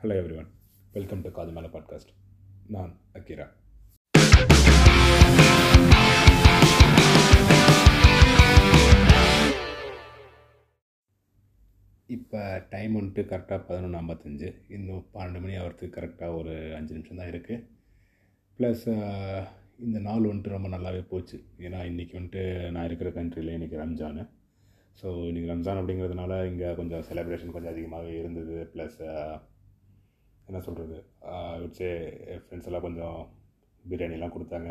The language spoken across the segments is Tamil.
Hello everyone welcome to காது மேலே பாட்காஸ்ட் நான் அக்கீரா. இப்போ டைம் வந்துட்டு கரெக்டாக பதினொன்று ஐம்பத்தஞ்சு இன்னும் பன்னெண்டு மணி ஆகிறதுக்கு கரெக்டாக ஒரு அஞ்சு நிமிஷம் தான் இருக்குது ப்ளஸ் இந்த நாள் வந்துட்டு ரொம்ப நல்லாவே போச்சு. ஏன்னா இன்றைக்கி வந்துட்டு நான் இருக்கிற கண்ட்ரியில் இன்றைக்கி ரம்ஜானு. ஸோ இன்றைக்கி ரம்ஜான் அப்படிங்கிறதுனால இங்கே கொஞ்சம் செலிப்ரேஷன் கொஞ்சம் அதிகமாகவே இருந்தது. ப்ளஸ் என்ன சொல்கிறது வச்சு ஃப்ரெண்ட்ஸ் எல்லாம் கொஞ்சம் பிரியாணிலாம் கொடுத்தாங்க.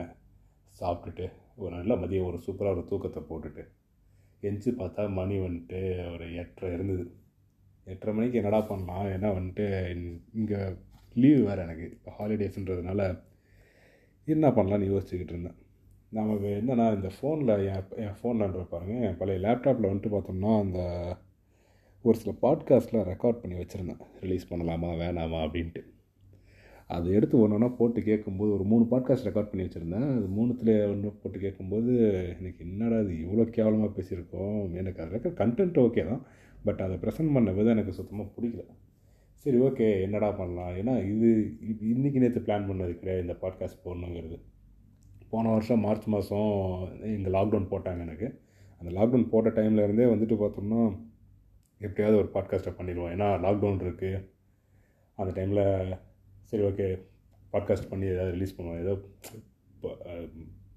சாப்பிட்டுட்டு ஒரு நல்ல மதியம் ஒரு சூப்பராக ஒரு தூக்கத்தை போட்டுட்டு எஞ்சி பார்த்தா மணி வந்துட்டு ஒரு எட்டரை இருந்தது. எட்டரை மணிக்கு என்னடா பண்ணலாம்? ஏன்னா வந்துட்டு இங்கே லீவு வேறு எனக்கு இப்போ ஹாலிடேஸ்ன்றதுனால என்ன பண்ணலான்னு யோசிச்சுக்கிட்டு இருந்தேன். நமக்கு என்னென்னா இந்த ஃபோனில் என் என் ஃபோனில் பாருங்கள் என் பழைய லேப்டாப்பில் வந்துட்டு பார்த்தோம்னா அந்த ஒரு சில பாட்காஸ்ட்லாம் ரெக்கார்ட் பண்ணி வச்சுருந்தேன். ரிலீஸ் பண்ணலாமா வேணாமா அப்படின்ட்டு. அதை எடுத்து ஒன்று ஒன்றா போட்டு கேட்கும்போது ஒரு மூணு பாட்காஸ்ட் ரெக்கார்ட் பண்ணி வச்சுருந்தேன். அது மூணுத்தில் ஒன்று போட்டு கேட்கும்போது எனக்கு என்னடா அது இவ்வளோ கேவலமாக பேசியிருக்கோம்? எனக்கு அது ரெக்கார்ட் கண்டென்ட் ஓகே தான். பட் அதை ப்ரெசென்ட் பண்ண விதம் எனக்கு சுத்தமாக பிடிக்கல. சரி ஓகே என்னடா பண்ணலாம்? ஏன்னா இது இன்றைக்கி நேற்று பிளான் பண்ணது கிடையாது இந்த பாட்காஸ்ட் போடணுங்கிறது. போன வருஷம் மார்ச் மாதம் இங்கே லாக்டவுன் போட்டாங்க எனக்கு. அந்த லாக்டவுன் போட்ட டைம்லேருந்தே இருந்தே வந்துட்டு பார்த்தோம்னா எப்படியாவது ஒரு பாட்காஸ்ட்டை பண்ணிடுவோம். ஏன்னா லாக்டவுன் இருக்குது அந்த டைமில் சரி ஓகே பாட்காஸ்ட் பண்ணி ஏதாவது ரிலீஸ் பண்ணுவோம். ஏதோ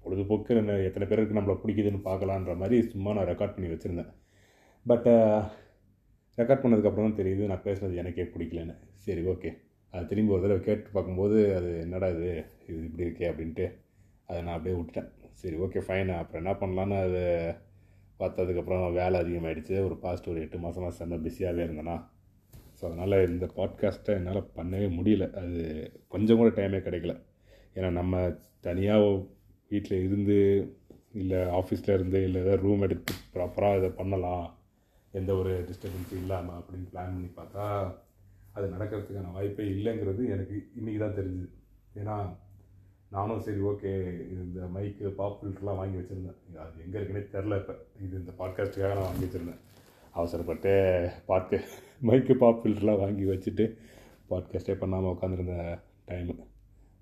பொழுதுபோக்கு என்ன எத்தனை பேருக்கு நம்மளை பிடிக்குதுன்னு பார்க்கலான்ற மாதிரி சும்மா நான் ரெக்கார்ட் பண்ணி வச்சுருந்தேன். பட் ரெக்கார்ட் பண்ணதுக்கப்புறம் தான் தெரியுது நான் பேசுனது எனக்கே பிடிக்கலன்னு. சரி ஓகே அது திரும்பி ஒரு தடவை கேட்டு பார்க்கும்போது அது என்னடா இது இது இப்படி இருக்கே அப்படின்ட்டு அதை நான் அப்படியே விட்டுட்டேன். சரி ஓகே ஃபைன் அப்புறம் என்ன பண்ணலான்னு அது பார்த்ததுக்கப்புறம் வேலை அதிகமாகிடுச்சு ஒரு பாஸ்ட் ஒரு எட்டு மாதமாக செம்ம பிஸியாகவே இருந்தேன்னா ஸோ அதனால் இந்த பாட்காஸ்ட்டை என்னால் பண்ணவே முடியல. அது கொஞ்சம் கூட டைமே கிடைக்கல. ஏன்னா நம்ம தனியாக வீட்டில் இருந்து இல்லை ஆஃபீஸில் இருந்து இல்லை ஏதாவது ரூம் எடுத்து ப்ராப்பராக இதை பண்ணலாம். எந்த ஒரு டிஸ்டர்பன்ஸும் இல்லாமல் அப்படின்னு பிளான் பண்ணி பார்த்தா அது நடக்கிறதுக்கான வாய்ப்பே இல்லைங்கிறது எனக்கு இன்றைக்கி தான் தெரிஞ்சுது. ஏன்னா நானும் சரி ஓகே இந்த மைக்கு பாப் ஃபில்டர்லாம் வாங்கி வச்சுருந்தேன். அது எங்கே இருக்குன்னே தெரில இப்போ. இது இந்த பாட்காஸ்ட்டுக்காக நான் வாங்கி வச்சுருந்தேன். அவசரப்பட்டு பாட்கா மைக்கு பாப் ஃபில்டர்லாம் வாங்கி வச்சுட்டு பாட்காஸ்ட்டே பண்ணாமல் உட்காந்துருந்த டைமு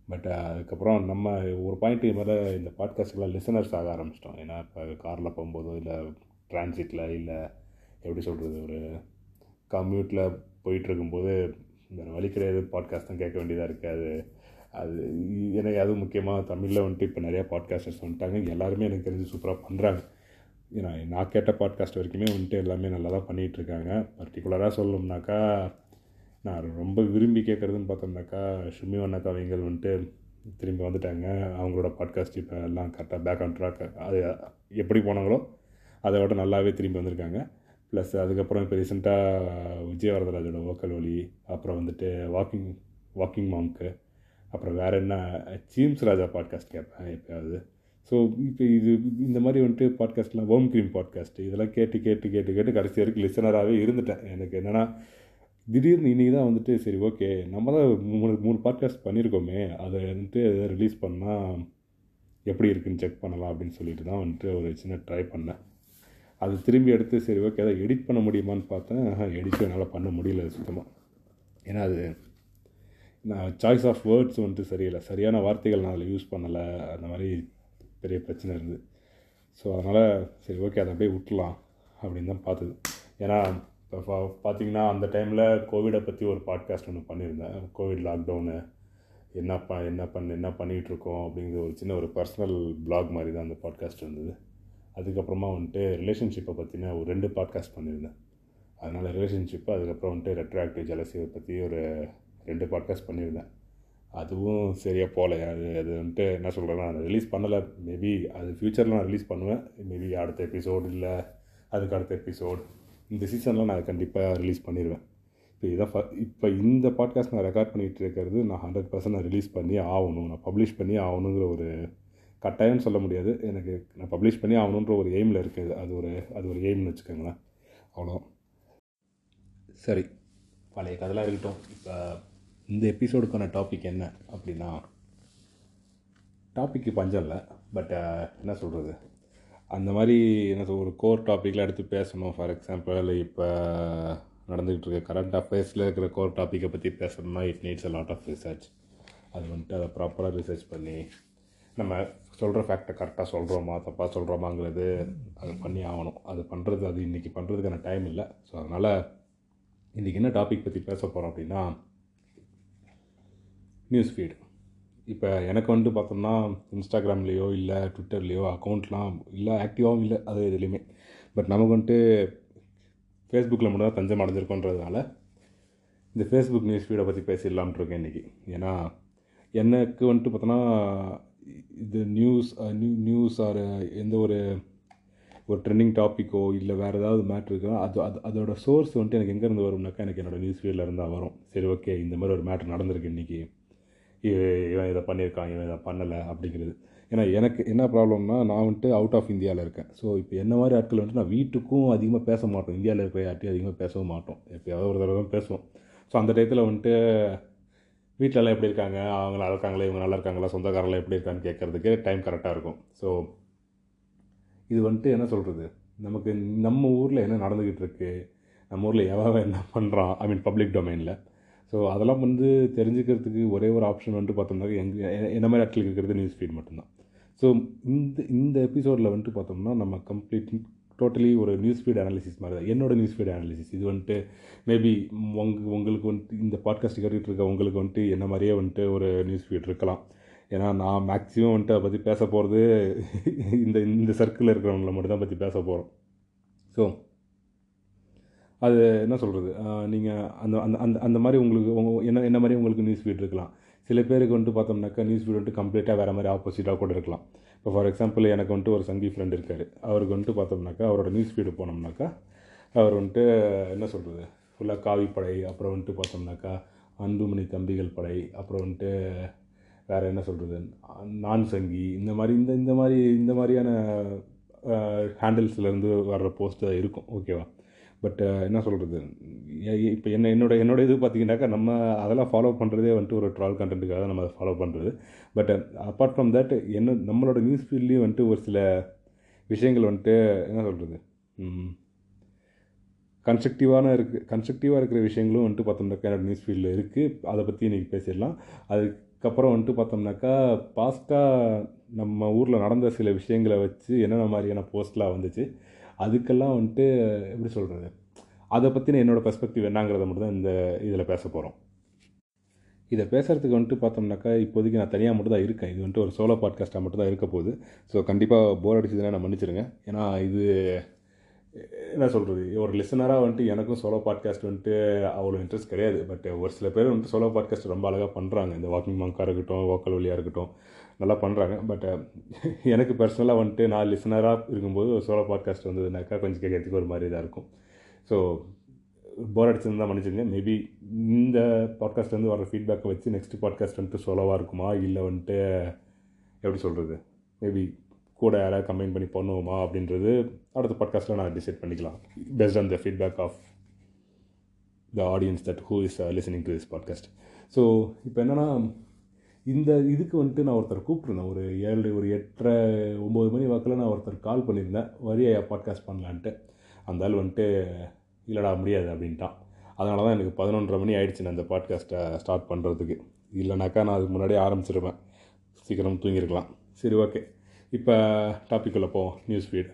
பட் அதுக்கப்புறம் நம்ம ஒரு பாயிண்ட்டு மேலே இந்த பாட்காஸ்ட்டுக்கெலாம் லிசனர்ஸ் ஆக ஆரம்பிச்சிட்டோம். ஏன்னா இப்போ காரில் போகும்போதோ இல்லை டிரான்சிட்டில் இல்லை எப்படி சொல்கிறது ஒரு கம்யூட்டில் போயிட்டுருக்கும்போது வேறு வழி கிடையாது. பாட்காஸ்ட் தான் கேட்க வேண்டியதாக இருக்குது அது அது எனக்கு அதுவும் முக்கியமாக தமிழில் வந்துட்டு இப்போ நிறையா பாட்காஸ்டர்ஸ் வந்துட்டாங்க. எல்லாருமே எனக்கு தெரிஞ்சு சூப்பராக பண்ணுறாங்க ஏன்னா நான் கேட்ட பாட்காஸ்ட் வரைக்குமே வந்துட்டு எல்லாமே நல்லா தான் பண்ணிகிட்ருக்காங்க பர்டிகுலராக சொல்லணும்னாக்கா நான் ரொம்ப விரும்பி கேட்குறதுன்னு பார்த்தோம்னாக்கா ஷுமி வண்ண கவிங்கள் வந்துட்டு திரும்பி வந்துட்டாங்க. அவங்களோட பாட்காஸ்ட் இப்போ எல்லாம் கரெக்டாக பேக் ஆன் ட்ராக் அது எப்படி போனாங்களோ அதை விட நல்லாவே திரும்பி வந்திருக்காங்க. ப்ளஸ் அதுக்கப்புறம் இப்போ ரீசெண்டாக விஜயவரதராஜோட ஓக்கல் ஒலி அப்புறம் வந்துட்டு வாக்கிங் வாக்கிங் மாம்க்கு அப்புறம் வேறு என்ன? சீம்ஸ் ராஜா பாட்காஸ்ட் கேட்பேன் எப்போயாவது. ஸோ இப்போ இது இந்த மாதிரி வந்துட்டு பாட்காஸ்ட்லாம் ஓம் க்ரீம் பாட்காஸ்ட்டு இதெல்லாம் கேட்டு கேட்டு கேட்டு கேட்டு கடைசி வரைக்கும் லிசனராகவே இருந்துட்டேன். எனக்கு என்னென்னா திடீர்னு இன்றைக்கி தான் வந்துட்டு சரி ஓகே நம்ம தான் மூணு மூணு பாட்காஸ்ட் பண்ணியிருக்கோமே. அதை வந்துட்டு ரிலீஸ் பண்ணால் எப்படி இருக்குன்னு செக் பண்ணலாம் அப்படின்னு சொல்லிட்டு தான் வந்துட்டு ஒரு சின்ன ட்ரை பண்ணேன். அது திரும்பி எடுத்து சரி ஓகே அதை எடிட் பண்ண முடியுமான்னு பார்த்தேன். எடிட் என்னால் பண்ண முடியல சுத்தமாக ஏன்னா அது நான் சாய்ஸ் ஆஃப் வேர்ட்ஸ் வந்துட்டு சரியில்லை. சரியான வார்த்தைகள் நான் அதில் யூஸ் பண்ணலை. அந்த மாதிரி பெரிய பிரச்சனை இருந்தது. ஸோ அதனால் சரி ஓகே அதை அப்படியே விட்டுலாம் அப்படின்னு தான் பார்த்தது. ஏன்னா இப்போ பார்த்தீங்கன்னா அந்த டைமில் கோவிடை பற்றி ஒரு பாட்காஸ்ட் ஒன்று பண்ணியிருந்தேன். கோவிட் லாக்டவுனு என்ன ப என்ன பண்ண என்ன பண்ணிகிட்ருக்கோம் அப்படிங்கிற ஒரு சின்ன ஒரு பர்சனல் பிளாக் மாதிரி தான் அந்த பாட்காஸ்ட் இருந்தது. அதுக்கப்புறமா வந்துட்டு ரிலேஷன்ஷிப்பை பற்றின ஒரு ரெண்டு பாட்காஸ்ட் பண்ணியிருந்தேன். அதனால் ரிலேஷன்ஷிப்பு அதுக்கப்புறம் வந்துட்டு ரெட்ராக்டிவ் ஜலசியை பற்றி ஒரு ரெண்டு பாட்காஸ்ட் பண்ணியிருந்தேன். அதுவும் சரியாக போகல அது அது வந்துட்டு என்ன சொல்கிறேன்னா நான் ரிலீஸ் பண்ணலை. மேபி அது ஃப்யூச்சரில் நான் ரிலீஸ் பண்ணுவேன். மேபி அடுத்த எபிசோடு இல்லை அதுக்கு அடுத்த எபிசோடு இந்த சீசனில் நான் கண்டிப்பாக ரிலீஸ் பண்ணிடுவேன் இப்போ இதான் ஃப இப்போ இந்த பாட்காஸ்ட் நான் ரெக்கார்ட் பண்ணிகிட்டு இருக்கிறது நான் ஹண்ட்ரட் பர்சன்ட் நான் ரிலீஸ் பண்ணி ஆகணும். நான் பப்ளிஷ் பண்ணி ஆகணுங்கிற ஒரு கட்டாயம்னு சொல்ல முடியாது. எனக்கு நான் பப்ளிஷ் பண்ணி ஆகணுன்ற ஒரு எய்மில் இருக்குது. அது ஒரு அது ஒரு எய்ம்னு வச்சுக்கோங்களேன். அவ்வளோ சரி. பழைய கதைலாம் இருக்கட்டும். இப்போ இந்த எபிசோடுக்கான டாபிக் என்ன அப்படின்னா டாப்பிக்கு பஞ்சம் இல்லை பட் uh, என்ன சொல்கிறது அந்த மாதிரி என்ன ஒரு கோர் டாப்பிக்கில் எடுத்து பேசணும். ஃபார் எக்ஸாம்பிள் இப்போ நடந்துக்கிட்டு இருக்க கரண்ட் அஃபேர்ஸில் இருக்கிற கோர் டாப்பிக்கை பற்றி பேசணும்னா it needs a lot of research அது வந்துட்டு அதை ப்ராப்பராக ரிசர்ச் பண்ணி நம்ம சொல்கிற ஃபேக்டை கரெக்டாக சொல்கிறோமா தப்பாக சொல்கிறோமாங்கிறது அது பண்ணி ஆகணும். அது பண்ணுறது அது இன்றைக்கி பண்ணுறதுக்கான டைம் இல்லை. ஸோ அதனால் இன்றைக்கி என்ன டாபிக் பற்றி பேச போகிறோம் அப்படின்னா நியூஸ் ஃபீடு இப்போ எனக்கு வந்துட்டு பார்த்தோம்னா இன்ஸ்டாகிராம்லேயோ இல்லை ட்விட்டர்லேயோ அக்கௌண்ட்லாம் இல்லை ஆக்டிவாகவும் இல்லை அது எதுலேயுமே. பட் நமக்கு வந்துட்டு ஃபேஸ்புக்கில் மட்டும் தான் தஞ்சம் அடைஞ்சிருக்கோன்றதுனால இந்த ஃபேஸ்புக் நியூஸ் ஃபீடை பற்றி பேசிடலாம்னு இருக்கேன் இன்றைக்கி ஏன்னா எனக்கு வந்துட்டு பார்த்தோன்னா இது நியூஸ் நியூ நியூஸ் ஆர் எந்த ஒரு ஒரு ட்ரெண்டிங் டாப்பிக்கோ இல்லை வேறு ஏதாவது மேட்ரு இருக்கோ அது அது அதோட சோர்ஸ் வந்துட்டு எனக்கு எங்கேருந்து வரும்னாக்கா எனக்கு என்னோடய நியூஸ் ஃபீல்டில் இருந்தால் வரும். சரி ஓகே இந்த மாதிரி ஒரு மேட்ரு நடந்திருக்கு இன்றைக்கி இவன் இதை பண்ணியிருக்கான் இவன் இதை பண்ணலை அப்படிங்கிறது. ஏன்னா எனக்கு என்ன ப்ராப்ளம்னா நான் வந்துட்டு அவுட் ஆஃப் இந்தியாவில் இருக்கேன். ஸோ இப்போ என்ன மாதிரி ஆட்கள் வந்துட்டு நான் வீட்டுக்கும் அதிகமாக பேச மாட்டோம். இந்தியாவில் இருக்கிற யார்ட்டையும் அதிகமாக பேசவும் மாட்டோம். எப்போயாவது ஒரு தடவை தான் பேசுவோம். ஸோ அந்த டயத்தில் வந்துட்டு வீட்டிலலாம் எப்படி இருக்காங்க? அவங்க நல்லா இருக்காங்களே? இவங்க நல்லா இருக்காங்களா? சொந்தக்காரங்களாம் எப்படி இருக்கான்னு கேட்குறதுக்கு டைம் கரெக்டாக இருக்கும். ஸோ இது வந்துட்டு என்ன சொல்கிறது நமக்கு நம்ம ஊரில் என்ன நடந்துக்கிட்டு இருக்கு? நம்ம ஊரில் எவன் என்ன பண்ணுறான் ஐ மீன் பப்ளிக் டொமைனில் ஸோ அதெல்லாம் வந்து தெரிஞ்சுக்கிறதுக்கு ஒரே ஒரு ஆப்ஷன் வந்துட்டு பார்த்தோம்னா எங்கள் என்ன மாதிரி ஆட்களுக்கு இருக்கிறது நியூஸ் ஃபீட் மட்டும்தான். ஸோ இந்த இந்த எபிசோடில் வந்துட்டு பார்த்தோம்னா நம்ம கம்ப்ளீட் டோட்டலி ஒரு நியூஸ் ஃபீட் அனாலிசிஸ் மாதிரி தான். என்னோட நியூஸ் ஃபீட் அனாலிசிஸ் இது வந்துட்டு மேபி உங் உங்களுக்கு வந்துட்டு இந்த பாட்காஸ்ட் கேட்டுகிட்டு இருக்க உங்களுக்கு வந்துட்டு என்ன மாதிரியே வந்துட்டு ஒரு நியூஸ் ஃபீட் இருக்கலாம். ஏன்னா நான் மேக்ஸிமம் வந்துட்டு அதை பற்றி பேச போகிறது இந்த இந்த சர்க்கிளில் இருக்கிறவங்கள மட்டும் தான் பற்றி பேச போகிறோம் ஸோ அது என்ன சொல்கிறது நீங்கள் அந்த அந்த அந்த அந்த மாதிரி உங்களுக்கு உங்கள் என்ன என்ன மாதிரி உங்களுக்கு நியூஸ் ஃபீட் இருக்கலாம். சில பேருக்கு வந்துட்டு பார்த்தோம்னாக்கா நியூஸ் ஃபீட் வந்துட்டு கம்ப்ளீட்டாக வேறு மாதிரி ஆப்போசிட்டாக கூட இருக்கலாம். இப்போ ஃபார் எக்ஸாம்பிள் எனக்கு வந்துட்டு ஒரு சங்கி ஃப்ரெண்ட் இருக்கார். அவருக்கு வந்துட்டு பார்த்தோம்னாக்கா அவரோட நியூஸ் ஃபீடு போனோம்னாக்கா அவர் வந்துட்டு என்ன சொல்கிறது ஃபுல்லாக காவிப்படை அப்புறம் வந்துட்டு பார்த்தோம்னாக்கா அன்புமணி தம்பிகள் படை அப்புறம் வந்துட்டு வேறு என்ன சொல்கிறது நான் சங்கி இந்த மாதிரி இந்த இந்த மாதிரி இந்த மாதிரியான ஹேண்டில்ஸ்லேருந்து வர்ற போஸ்ட் தான் இருக்கும். ஓகேவா பட் uh, என்ன சொல்கிறது இப்போ என்ன என்னோட என்னோட இது பார்த்தீங்கன்னாக்கா நம்ம அதெல்லாம் ஃபாலோ பண்ணுறதே வந்துட்டு ஒரு ட்ரால் கண்டென்ட்டுக்காக நம்ம அதை ஃபாலோ பண்ணுறது பட் அப்பார்ட் ஃப்ரம் தட் என்ன நம்மளோட நியூஸ் ஃபீல்ட்லேயும் வந்துட்டு ஒரு சில விஷயங்கள் வந்துட்டு என்ன சொல்கிறது கன்ஸ்ட்ரக்டிவான இருக்குது கன்ஸ்ட்ரக்டிவாக இருக்கிற விஷயங்களும் வந்துட்டு பார்த்தோம்னாக்கா என்னோட நியூஸ் ஃபீல்டில் இருக்குது அதை பற்றி இன்றைக்கி பேசிடலாம். அதுக்கப்புறம் வந்துட்டு பார்த்தோம்னாக்கா பாஸ்ட்டாக நம்ம ஊரில் நடந்த சில விஷயங்களை வச்சு என்னென்ன மாதிரியான போஸ்ட்லாம் வந்துச்சு அதுக்கெல்லாம் வந்துட்டு எப்படி சொல்கிறது அதை பற்றின என்னோடய பெர்ஸ்பெக்டிவ் என்னங்கிறத மட்டும் தான் இந்த இதில் பேச போகிறோம் இதை பேசுகிறதுக்கு வந்துட்டு பார்த்தோம்னாக்கா இப்போதைக்கு நான் தனியாக மட்டும் தான் இருக்கேன். இது வந்துட்டு ஒரு சோலோ பாட்காஸ்ட்டாக மட்டும் தான் இருக்க போகுது. ஸோ கண்டிப்பாக போர் அடிச்சதுன்னா நான் மன்னிச்சிருங்க. ஏன்னா இது என்ன சொல்கிறது ஒரு லிசனராக வந்துட்டு எனக்கும் சோலோ பாட்காஸ்ட் வந்துட்டு அவ்வளோ இன்ட்ரெஸ்ட் கிடையாது. பட் ஒரு சில பேர் வந்துட்டு சோலோ பாட்காஸ்ட் ரொம்ப அழகாக பண்ணுறாங்க இந்த வாக்கிங் மங்காக இருக்கட்டும் வோக்கல் வழியாக இருக்கட்டும் நல்லா பண்ணுறாங்க பட் எனக்கு பர்சனலாக வந்துட்டு நான் லிசனராக இருக்கும்போது ஒரு சோலோ பாட்காஸ்ட் வந்ததுனாக்கா கொஞ்சம் கேட்கறதுக்கு ஒரு மாதிரி தான் இருக்கும். ஸோ போர் அடிச்சிருந்தா மன்னிச்சிருங்க மேபி இந்த பாட்காஸ்ட்லேருந்து வர ஃபீட்பேக்கை வச்சு நெக்ஸ்ட் பாட்காஸ்ட் வந்துட்டு சோலோவாக இருக்குமா? இல்லை வந்துட்டு எப்படி சொல்கிறது மேபி கூட யாராவது கம்பைன் பண்ணி பண்ணுவோமா அப்படின்றது அடுத்த பாட்காஸ்ட்டில் நான் டிசைட் பண்ணிக்கலாம். Based on the feedback of the audience that who is listening to this podcast so இப்போ என்னென்னா இந்த இதுக்கு வந்துட்டு நான் ஒருத்தர் கூப்பிட்ருந்தேன் ஒரு ஏழு ஒரு எட்டரை ஒம்பது மணி வாக்கில் நான் ஒருத்தர் கால் பண்ணியிருந்தேன். வரியா பாட்காஸ்ட் பண்ணலான்ட்டு. அந்த ஆள் வந்துட்டு இல்லைடா முடியாது அப்படின்ட்டான். அதனால தான் எனக்கு பதினொன்றரை மணி ஆயிடுச்சு நான் அந்த பாட்காஸ்ட்டை ஸ்டார்ட் பண்ணுறதுக்கு இல்லைனாக்கா நான் அதுக்கு முன்னாடியே ஆரம்பிச்சிருவேன். சீக்கிரம் தூங்கியிருக்கலாம். சரி ஓகே இப்போ டாப்பிக்குள்ளே போவோம் நியூஸ் ஃபீடு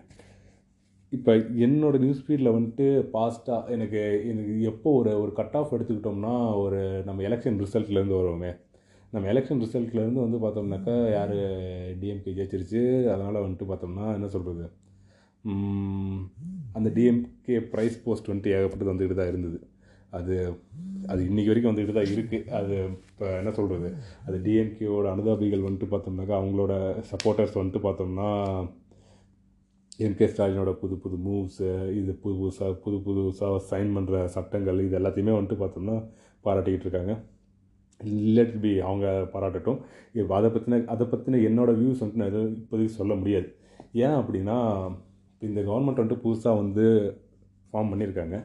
இப்போ என்னோடய நியூஸ் ஃபீடில் வந்துட்டு பாஸ்ட்டாக எனக்கு எனக்கு எப்போ ஒரு ஒரு கட் ஆஃப் எடுத்துக்கிட்டோம்னா ஒரு நம்ம எலெக்ஷன் ரிசல்ட்லேருந்து வருவோமே. நம்ம எலெக்ஷன் ரிசல்ட்லேருந்து வந்து பார்த்தோம்னாக்கா யார் டிஎம்கே ஜெயிச்சிருச்சு அதனால் வந்துட்டு பார்த்தோம்னா என்ன சொல்கிறது அந்த டிஎம்கே ப்ரைஸ் போஸ்ட் வந்துட்டு ஏகப்பட்டது வந்துக்கிட்டு தான் இருந்தது. அது அது இன்றைக்கி வரைக்கும் வந்துக்கிட்டு தான் இருக்குது அது இப்போ என்ன சொல்கிறது அது டிஎம்கேவோட அனுதாபிகள் வந்துட்டு பார்த்தோம்னாக்கா அவங்களோட சப்போர்ட்டர்ஸ் வந்துட்டு பார்த்தோம்னா எம்கே ஸ்டாலினோட புது புது மூவ்ஸு இது புது புதுசாக புது புதுசாக சைன் பண்ணுற சட்டங்கள் இது எல்லாத்தையுமே வந்துட்டு பார்த்தோம்னா பாராட்டிக்கிட்டு இருக்காங்க. லெட் பி அவங்க பாராட்டட்டும். இப்போ அதை பற்றின அதை பற்றின என்னோடய வியூஸ் வந்துட்டு நான் எதுவும் இப்போதைக்கு சொல்ல முடியாது. ஏன் அப்படின்னா இந்த கவர்மெண்ட் வந்துட்டு புதுசாக வந்து ஃபார்ம் பண்ணியிருக்காங்க.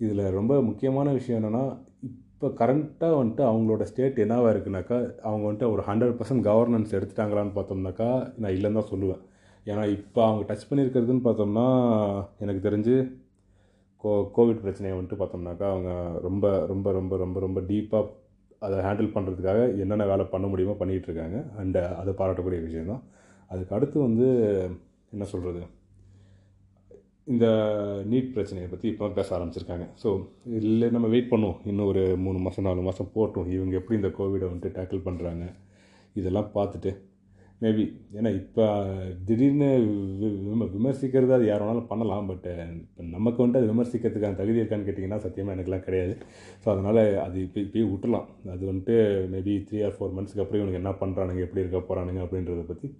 இதில் ரொம்ப முக்கியமான விஷயம் என்னென்னா இப்போ கரண்ட்டாக வந்துட்டு அவங்களோட ஸ்டேட் என்னவாக இருக்குனாக்கா அவங்க வந்துட்டு ஒரு ஹண்ட்ரட் பர்சன்ட் கவர்னன்ஸ் எடுத்துட்டாங்களான்னு பார்த்தோம்னாக்கா நான் இல்லைன்னு தான் சொல்லுவேன். ஏன்னா இப்போ அவங்க டச் பண்ணியிருக்கிறதுன்னு பார்த்தோம்னா எனக்கு தெரிஞ்சு கோ கோவிட் பிரச்சனையை வந்துட்டு பார்த்தோம்னாக்கா அவங்க ரொம்ப ரொம்ப ரொம்ப ரொம்ப ரொம்ப டீப்பாக அதை ஹேண்டில் பண்ணுறதுக்காக என்னென்ன வேலை பண்ண முடியுமோ பண்ணிகிட்ருக்காங்க அண்டு அதை பாராட்டக்கூடிய விஷயம் தான் அதுக்கு அடுத்து வந்து என்ன சொல்கிறது இந்த நீட் பிரச்சனையை பற்றி இப்போ பேச ஆரம்பிச்சிருக்காங்க. ஸோ இல்லை நம்ம வெயிட் பண்ணுவோம். இன்னும் ஒரு மூணு மாதம் நாலு மாதம் போட்டோம். இவங்க எப்படி இந்த கோவிடை வந்துட்டு டேக்கிள் பண்ணுறாங்க இதெல்லாம் பார்த்துட்டு மேபி ஏன்னா இப்போ திடீர்னு விம விமர்சிக்கிறது அது யார் வேணாலும் பண்ணலாம். பட் இப்போ நமக்கு வந்துட்டு அது விமர்சிக்கிறதுக்கான தகுதி இருக்கான்னு கேட்டிங்கன்னா சத்தியமாக எனக்குலாம் கிடையாது. ஸோ அதனால் அது இப்போ இப்போயே விட்டுலாம் அது வந்துட்டு மேபி த்ரீ ஆர் ஃபோர் மந்த்ஸ்க்கு அப்புறம் இவனுக்கு என்ன பண்ணுறானுங்க எப்படி இருக்க போகிறானுங்க அப்படின்றத பற்றி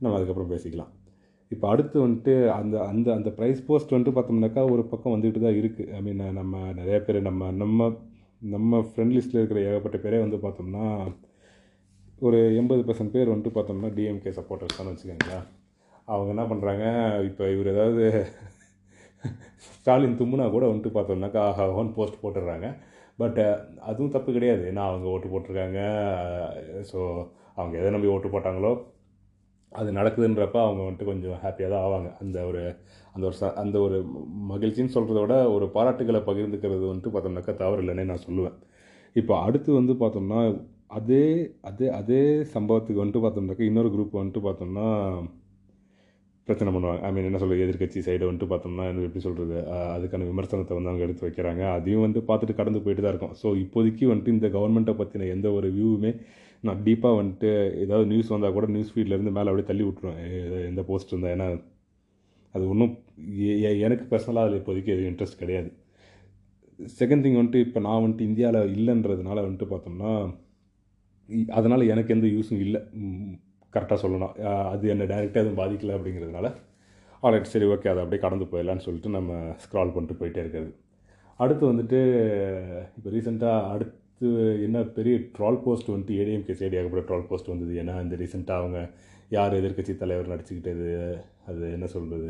நம்ம அதுக்கப்புறம் பேசிக்கலாம். இப்போ அடுத்து வந்துட்டு அந்த அந்த அந்த ப்ரைஸ் போஸ்ட் வந்துட்டு பார்த்தோம்னாக்கா ஒரு பக்கம் வந்துட்டு தான் இருக்குது ஐ மீன் நம்ம நிறைய பேர் நம்ம நம்ம நம்ம ஃப்ரெண்ட் லிஸ்ட்டில் இருக்கிற ஏகப்பட்ட பேரே வந்து பார்த்தோம்னா ஒரு எண்பது பர்சன்ட் பேர் வந்துட்டு பார்த்தோம்னா டிஎம்கே சப்போர்ட்டர்ஸ் தான் வச்சுக்கோங்களேன். அவங்க என்ன பண்ணுறாங்க இப்போ இவர் ஏதாவது ஸ்டாலின் தும்முனா கூட வந்துட்டு பார்த்தோம்னாக்கா ஆஹா ஓன் போஸ்ட் போட்டுடுறாங்க. பட் அதுவும் தப்பு கிடையாது. ஏன்னா அவங்க ஓட்டு போட்டிருக்காங்க. ஸோ அவங்க எதை நம்பி ஓட்டு போட்டாங்களோ அது நடக்குதுன்றப்ப அவங்க வந்துட்டு கொஞ்சம் ஹாப்பியாக தான் ஆவாங்க. அந்த ஒரு அந்த ஒரு ச அந்த ஒரு மகிழ்ச்சின்னு சொல்கிறத விட ஒரு பாராட்டுகளை பகிர்ந்துக்கிறது வந்துட்டு பார்த்தோம்னாக்கா தவறு இல்லைன்னே நான் சொல்லுவேன். இப்போ அடுத்து வந்து பார்த்தோம்னா அதே அதே அதே சம்பவத்துக்கு வந்துட்டு பார்த்தோம்னாக்கா இன்னொரு குரூப் வந்துட்டு பார்த்தோம்னா பிரச்சனை பண்ணுவாங்க. ஐ மீன் என்ன சொல்கிறது எதிர்க்கட்சி சைடு வந்துட்டு பார்த்தோம்னா என்ன எப்படி சொல்கிறது அதுக்கான விமர்சனத்தை வந்து அவங்க எடுத்து வைக்கிறாங்க. அதையும் வந்து பார்த்துட்டு கடந்து போயிட்டு தான் இருக்கும். ஸோ இப்போதைக்கு வந்துட்டு இந்த கவர்மெண்ட்டை பற்றின எந்த ஒரு வியூவுமே நான் டீப்பாக வந்துட்டு ஏதாவது நியூஸ் வந்தால் கூட நியூஸ் ஃபீட்லேருந்து மேலே அப்படியே தள்ளி விட்ருவேன் எந்த போஸ்ட் இருந்தால் ஏன்னா அது ஒன்றும் எனக்கு பர்சனலாக அதில் இப்போதைக்கு எதுவும் இன்ட்ரெஸ்ட் கிடையாது. செகண்ட் திங் வந்துட்டு இப்போ நான் வந்துட்டு இந்தியாவில் இல்லைன்றதுனால வந்துட்டு பார்த்தோம்னா அதனால் எனக்கு எந்த யூஸும் இல்லை. கரெக்டாக சொல்லணும். அது என்னை டைரெக்டாக எதுவும் பாதிக்கலை அப்படிங்கிறதுனால ஆல்ரைட் சரி ஓகே அதை அப்படியே கடந்து போயிடலான்னு சொல்லிட்டு நம்ம ஸ்க்ரால் பண்ணிட்டு போயிட்டே இருக்கிறது. அடுத்து வந்துட்டு இப்போ ரீசெண்டாக அடுத்து என்ன பெரிய ட்ரால் போஸ்ட் வந்துட்டு ஏடிஎம்கே சைடியாக கூட ட்ரால் போஸ்ட் வந்தது. ஏன்னா இந்த ரீசெண்டாக அவங்க யார் எதிர்கட்சி தலைவர் நடிச்சுக்கிட்டது அது என்ன சொல்கிறது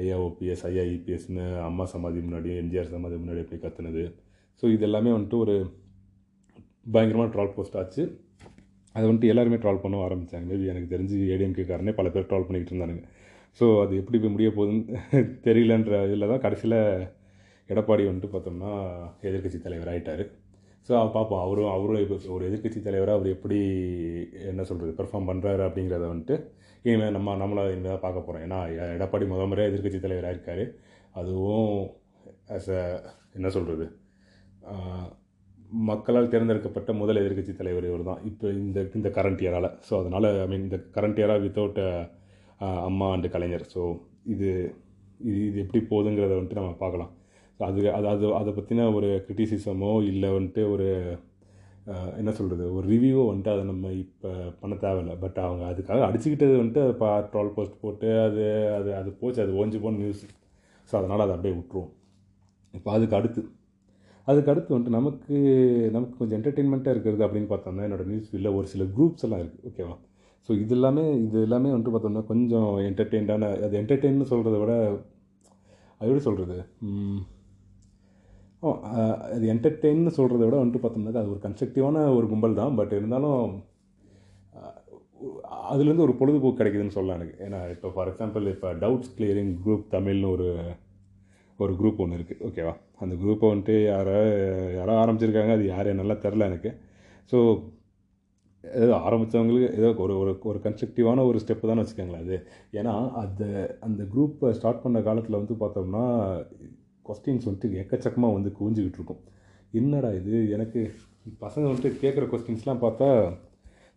ஐயா ஓபிஎஸ் ஐயா இபிஎஸ்னு அம்மா சமாதி முன்னாடியும் எம்ஜிஆர் சமாதி முன்னாடி எப்படி கத்துனது? ஸோ இது எல்லாமே வந்துட்டு ஒரு பயங்கரமான ட்ரால் போஸ்ட் ஆச்சு. அதை வந்துட்டு எல்லாருமே ட்ரால் பண்ண ஆரம்பித்தாங்க மேபி எனக்கு தெரிஞ்சு ஏடிஎம்கேக்காரனே பல பேர் ட்ரால் பண்ணிக்கிட்டு இருந்தானுங்க. ஸோ அது எப்படி போய் முடிய போகுதுன்னு தெரியலன்ற இதில் தான் கடைசியில் எடப்பாடி வந்துட்டு பார்த்தோம்னா எதிர்க்கட்சி தலைவர் ஆகிட்டார் ஸோ பார்ப்போம் அவரும் அவரும் இப்போ ஒரு எதிர்கட்சி தலைவராக அவர் எப்படி என்ன சொல்கிறது பெர்ஃபார்ம் பண்ணுறாரு அப்படிங்கிறத வந்துட்டு இனிமேல் நம்ம நம்மளை இனிமேல் தான் பார்க்க போகிறோம் ஏன்னா எடப்பாடி முத முறையாக எதிர்க்கட்சி தலைவராக இருக்கார். அதுவும் ஆஸ் அ என்ன சொல்கிறது மக்களால் தேர்ந்தெடுக்கப்பட்ட முதல் எதிர்கட்சி தலைவர் இவர் தான். இப்போ இந்த இந்த கரண்ட் இயரால் ஸோ அதனால் ஐ மீன் இந்த current இயராக without Amma and Kalaignar. So இது இது இது எப்படி போகுதுங்கிறத வந்துட்டு நம்ம பார்க்கலாம். ஸோ அது அது அது அதை பற்றின ஒரு கிரிட்டிசிசமோ இல்லை வந்துட்டு ஒரு என்ன சொல்கிறது ஒரு ரிவ்யூவோ வந்துட்டு அதை நம்ம இப்போ பண்ண தேவையில்லை. பட் அவங்க அதுக்காக அடிச்சுக்கிட்டது வந்துட்டு அது பா ட்ரால் போஸ்ட் போட்டு அது அது அது போச்சு அது ஓஞ்சி போன நியூஸ் ஸோ அதனால் அதை அப்படியே விட்டுருவோம். இப்போ அதுக்கு அடுத்து. அதுக்கு அடுத்து வந்துட்டு நமக்கு நமக்கு கொஞ்சம் என்டர்டெயின்மெண்ட்டாக இருக்கிறது அப்படின்னு பார்த்தோம்னா என்னோடய நியூஸ் ஃபீல்டில் ஒரு சில குரூப்ஸ் எல்லாம் இருக்குது ஓகேவா ஸோ இது எல்லாமே இது எல்லாமே வந்துட்டு பார்த்தோம்னா கொஞ்சம் என்டர்டெயின்டான அது என்டர்டெயின்னு சொல்கிறத விட அது எப்படி சொல்கிறது அது என்டர்டெயின்னு சொல்கிறத விட வந்துட்டு பார்த்தோம்னாக்கா அது ஒரு கன்ஸ்ட்ரக்டிவான ஒரு கும்பல் தான். பட் இருந்தாலும் அதுலேருந்து ஒரு பொழுதுபோக்கு கிடைக்குதுன்னு சொல்லலாம் எனக்கு. ஏன்னா இப்போ ஃபார் எக்ஸாம்பிள் இப்போ டவுட்ஸ் கிளியரிங் குரூப் தமிழ்னு ஒரு ஒரு குரூப் ஒன்று இருக்குது ஓகேவா அந்த குரூப்பை வந்துட்டு யாரோ யாரோ ஆரம்பிச்சிருக்காங்க. அது யார் நல்லா தெரில எனக்கு. ஸோ ஏதோ ஆரம்பித்தவங்களுக்கு ஏதோ ஒரு ஒரு ஒரு கன்ஸ்ட்ரக்டிவான ஒரு ஸ்டெப்பு தான் வச்சுக்கோங்களேன் அது. ஏன்னா அந்த அந்த குரூப்பை ஸ்டார்ட் பண்ண காலத்தில் வந்து பார்த்தோம்னா கொஸ்டின்ஸ் வந்துட்டு எக்கச்சக்கமாக வந்து குவிஞ்சிக்கிட்டு இருக்கும் என்னடா இது? எனக்கு பசங்க வந்துட்டு கேட்குற கொஸ்டின்ஸ்லாம் பார்த்தா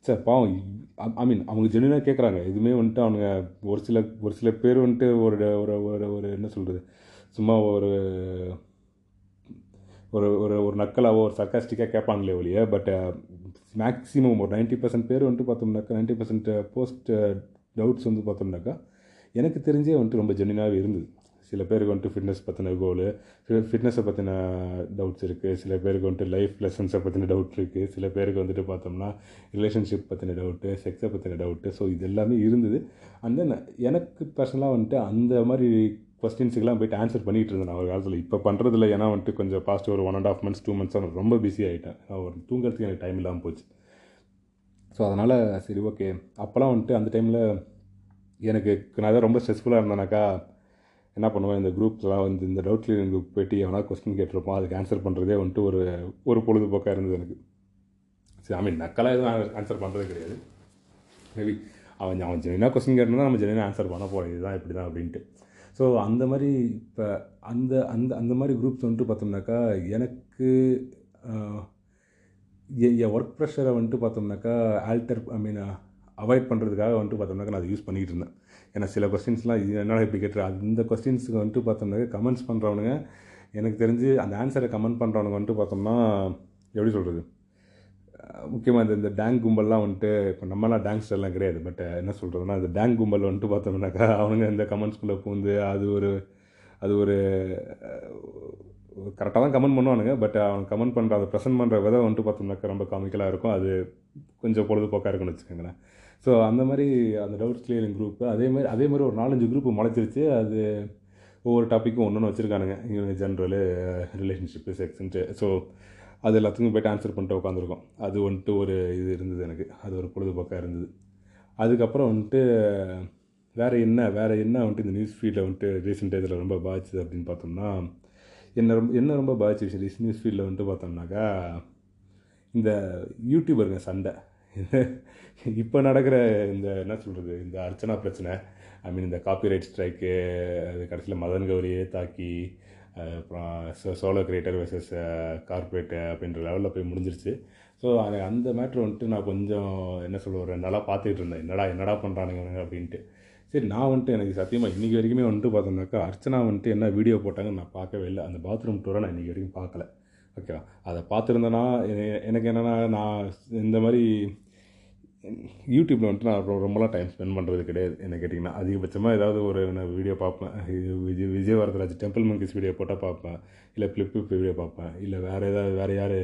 சார் பாவம் ஐ மீன் அவங்க ஜென்யூனாக கேட்குறாங்க. இதுவுமே வந்துட்டு அவனுங்க ஒரு சில ஒரு சில பேர் வந்துட்டு ஒரு ஒரு ஒரு ஒரு என்ன சொல்கிறது சும்மா ஒரு ஒரு ஒரு ஒரு நக்கலாவோ ஒரு சர்க்காஸ்டிக்காக கேட்பாங்களே ஒழிய பட் மேக்ஸிமம் uh, ஒரு நைன்ட்டி பர்சன்ட் பேர் வந்துட்டு பார்த்தோம்னாக்கா நைன்ட்டி பர்சன்ட் போஸ்ட் டவுட்ஸ் வந்து பார்த்தோம்னாக்கா எனக்கு தெரிஞ்சே வந்துட்டு ரொம்ப ஜென்யூனாகவே இருந்தது. சில பேருக்கு வந்துட்டு ஃபிட்னஸ் பற்றின கோலு ஃபிட்னஸை பற்றின டவுட்ஸ் இருக்குது சில பேருக்கு வந்துட்டு லைஃப் லெசன்ஸை பற்றின டவுட் இருக்குது சில பேருக்கு வந்துட்டு பார்த்தோம்னா ரிலேஷன்ஷிப் பற்றின டவுட்டு செக்ஸை பற்றின டவுட்டு ஸோ இது எல்லாமே இருந்தது. அண்ட் தென் எனக்கு பர்சனலாக வந்துட்டு அந்த மாதிரி கொஸ்டின்ஸுக்கெல்லாம் போயிட்டு ஆன்சர் பண்ணிகிட்டு இருந்தேன் நான் ஒரு காலத்தில். இப்போ பண்ணுறதில்ல ஏன்னா வந்துட்டு கொஞ்சம் பாஸ்ட் ஒரு one and half months two months நான் ரொம்ப பிஸி ஆகிட்டேன் ஒரு தூங்குறதுக்கு எனக்கு டைம் இல்லாமல் போச்சு. ஸோ அதனால் சரி ஓகே அப்போல்லாம் வந்துட்டு அந்த டைமில் எனக்கு நான் தான் ரொம்ப ஸ்ட்ரெஸ்ஃபுல்லாக இருந்தேனாக்கா என்ன பண்ணுவேன் இந்த குரூப்ஸ்லாம் வந்து இந்த டவுட் கிளியரிங் குரூப் போயிட்டு எவனா கொஸ்டின் கேட்டிருப்போம் அதுக்கு ஆன்சர் பண்ணுறதே வந்துட்டு ஒரு ஒரு பொழுதுபோக்காக இருந்தது எனக்கு. சரி ஐ மீன் நக்கலாக எதுவும் ஆன்சர் பண்ணுறது கிடையாது. மேபி அவன் அவன் ஜெனினா கொஸ்டின் கேட்டிருந்தா நம்ம ஜெனினா ஆன்சர் பண்ண போகிறோம் இதுதான் இப்படி தான் அப்படின்ட்டு. ஸோ அந்த மாதிரி இப்போ அந்த அந்த அந்த மாதிரி குரூப்ஸ் வந்துட்டு பார்த்தோம்னாக்கா எனக்கு என் என் ஒர்க் ப்ரெஷரை வந்துட்டு பார்த்தோம்னாக்கா ஆல்டர் ஐ மீன் அவாய்ட் பண்ணுறதுக்காக வந்துட்டு பார்த்தோம்னாக்கா நான் அதை யூஸ் பண்ணிகிட்டு இருந்தேன். ஏன்னா சில கொஸ்டின்ஸ்லாம் இது என்னடா இப்படி கேட்டுரு அந்த கொஸ்டின்ஸுக்கு வந்துட்டு பார்த்தோம்னாக்க கமெண்ட்ஸ் பண்ணுறவனுங்க எனக்கு தெரிஞ்சு அந்த ஆன்சரை கமெண்ட் பண்ணுறவனுங்க வந்துட்டு பார்த்தோம்னா எப்படி சொல்கிறது முக்கியமாக இந்த இந்த டேங் கும்பல்லாம் வந்துட்டு இப்போ நம்மலாம் டேங்ஸ்டர்லாம் கிடையாது. பட் என்ன சொல்கிறதுனா இந்த டேங் கும்பல் வந்துட்டு பார்த்தோம்னாக்கா அவனுங்க இந்த கமெண்ட்ஸ்குள்ளே பூந்து அது ஒரு அது ஒரு கரெக்டாக தான் கமெண்ட் பண்ணுவானுங்க. பட் அவன் கமெண்ட் பண்ணுற அதை ப்ரெசென்ட் பண்ணுற விதை வந்துட்டு பார்த்தோம்னாக்கா ரொம்ப காமிக்கலாக இருக்கும். அது கொஞ்சம் பொழுதுபோக்காக இருக்குன்னு வச்சுக்கோங்களேன். ஸோ அந்த மாதிரி அந்த டவுட்ஸ் கிளியரிங் குரூப்பு அதே மாதிரி அதே மாதிரி ஒரு நாலஞ்சு குரூப் முளைச்சிருச்சு. அது ஒவ்வொரு டாப்பிக்கும் ஒன்று ஒன்று வச்சுருக்கானுங்க. இவங்க ஜென்ரலு ரிலேஷன்ஷிப்பு செக்ஸ்ன்ட்டு ஸோ அது எல்லாத்துக்கும் போய்ட்டு ஆன்சர் பண்ணிட்டு உட்காந்துருக்கோம். அது வந்துட்டு ஒரு இது இருந்தது எனக்கு. அது ஒரு பொழுதுபோக்காக இருந்தது. அதுக்கப்புறம் வந்துட்டு வேறு என்ன வேறு என்ன வந்துட்டு இந்த நியூஸ் ஃபீல்டில் வந்துட்டு ரீசெண்ட் இதில் ரொம்ப பாதிச்சுது அப்படின்னு பார்த்தோம்னா என்ன ரொம்ப என்ன ரொம்ப பாதிச்சு நியூஸ் ஃபீல்டில் வந்துட்டு பார்த்தோம்னாக்கா இந்த யூடியூபருங்க சண்டை. இப்போ நடக்கிற இந்த என்ன சொல்கிறது இந்த அர்ச்சனா பிரச்சனை ஐ மீன் இந்த காப்பிரைட் ஸ்ட்ரைக்கு அது கடைசியில் மதன் கௌரியே தாக்கி அப்புறம் so solo creator versus corporate அப்படின்ற லெவலில் போய் முடிஞ்சிருச்சு. ஸோ அந்த மேட்ரு வந்துட்டு நான் கொஞ்சம் என்ன சொல்ல ஒரு ரெண்டு நாளாக பார்த்துக்கிட்டு இருந்தேன். என்னடா என்னடா பண்ணுறானுங்க அப்படின்ட்டு. சரி நான் வந்துட்டு எனக்கு சத்தியமாக இன்றைக்கி வரைக்குமே வந்துட்டு பார்த்தோம்னாக்கா அர்ச்சனா வந்துட்டு என்ன வீடியோ போட்டாங்கன்னு நான் பார்க்கவே இல்லை. அந்த பாத்ரூம் டூரை நான் இன்றைக்கி வரைக்கும் பார்க்கல. ஓகேவா அதை பார்த்துருந்தேன்னா எனக்கு என்னென்னா நான் இந்த மாதிரி யூடியூப்பில் வந்துட்டு நான் ரொம்ப- ரொம்பலாம் டைம் ஸ்பெண்ட் பண்ணுறது கிடையாது. என்ன கேட்டிங்கன்னா அதிகபட்சமாக ஏதாவது ஒரு நான் வீடியோ பார்ப்பேன். இது Vijay Vijay Varadaraj temple monkeys video போட்டால் பார்ப்பேன். இல்லை ஃப்ளிப் வீடியோ பார்ப்பேன். இல்லை வேறு ஏதாவது வேறு யார்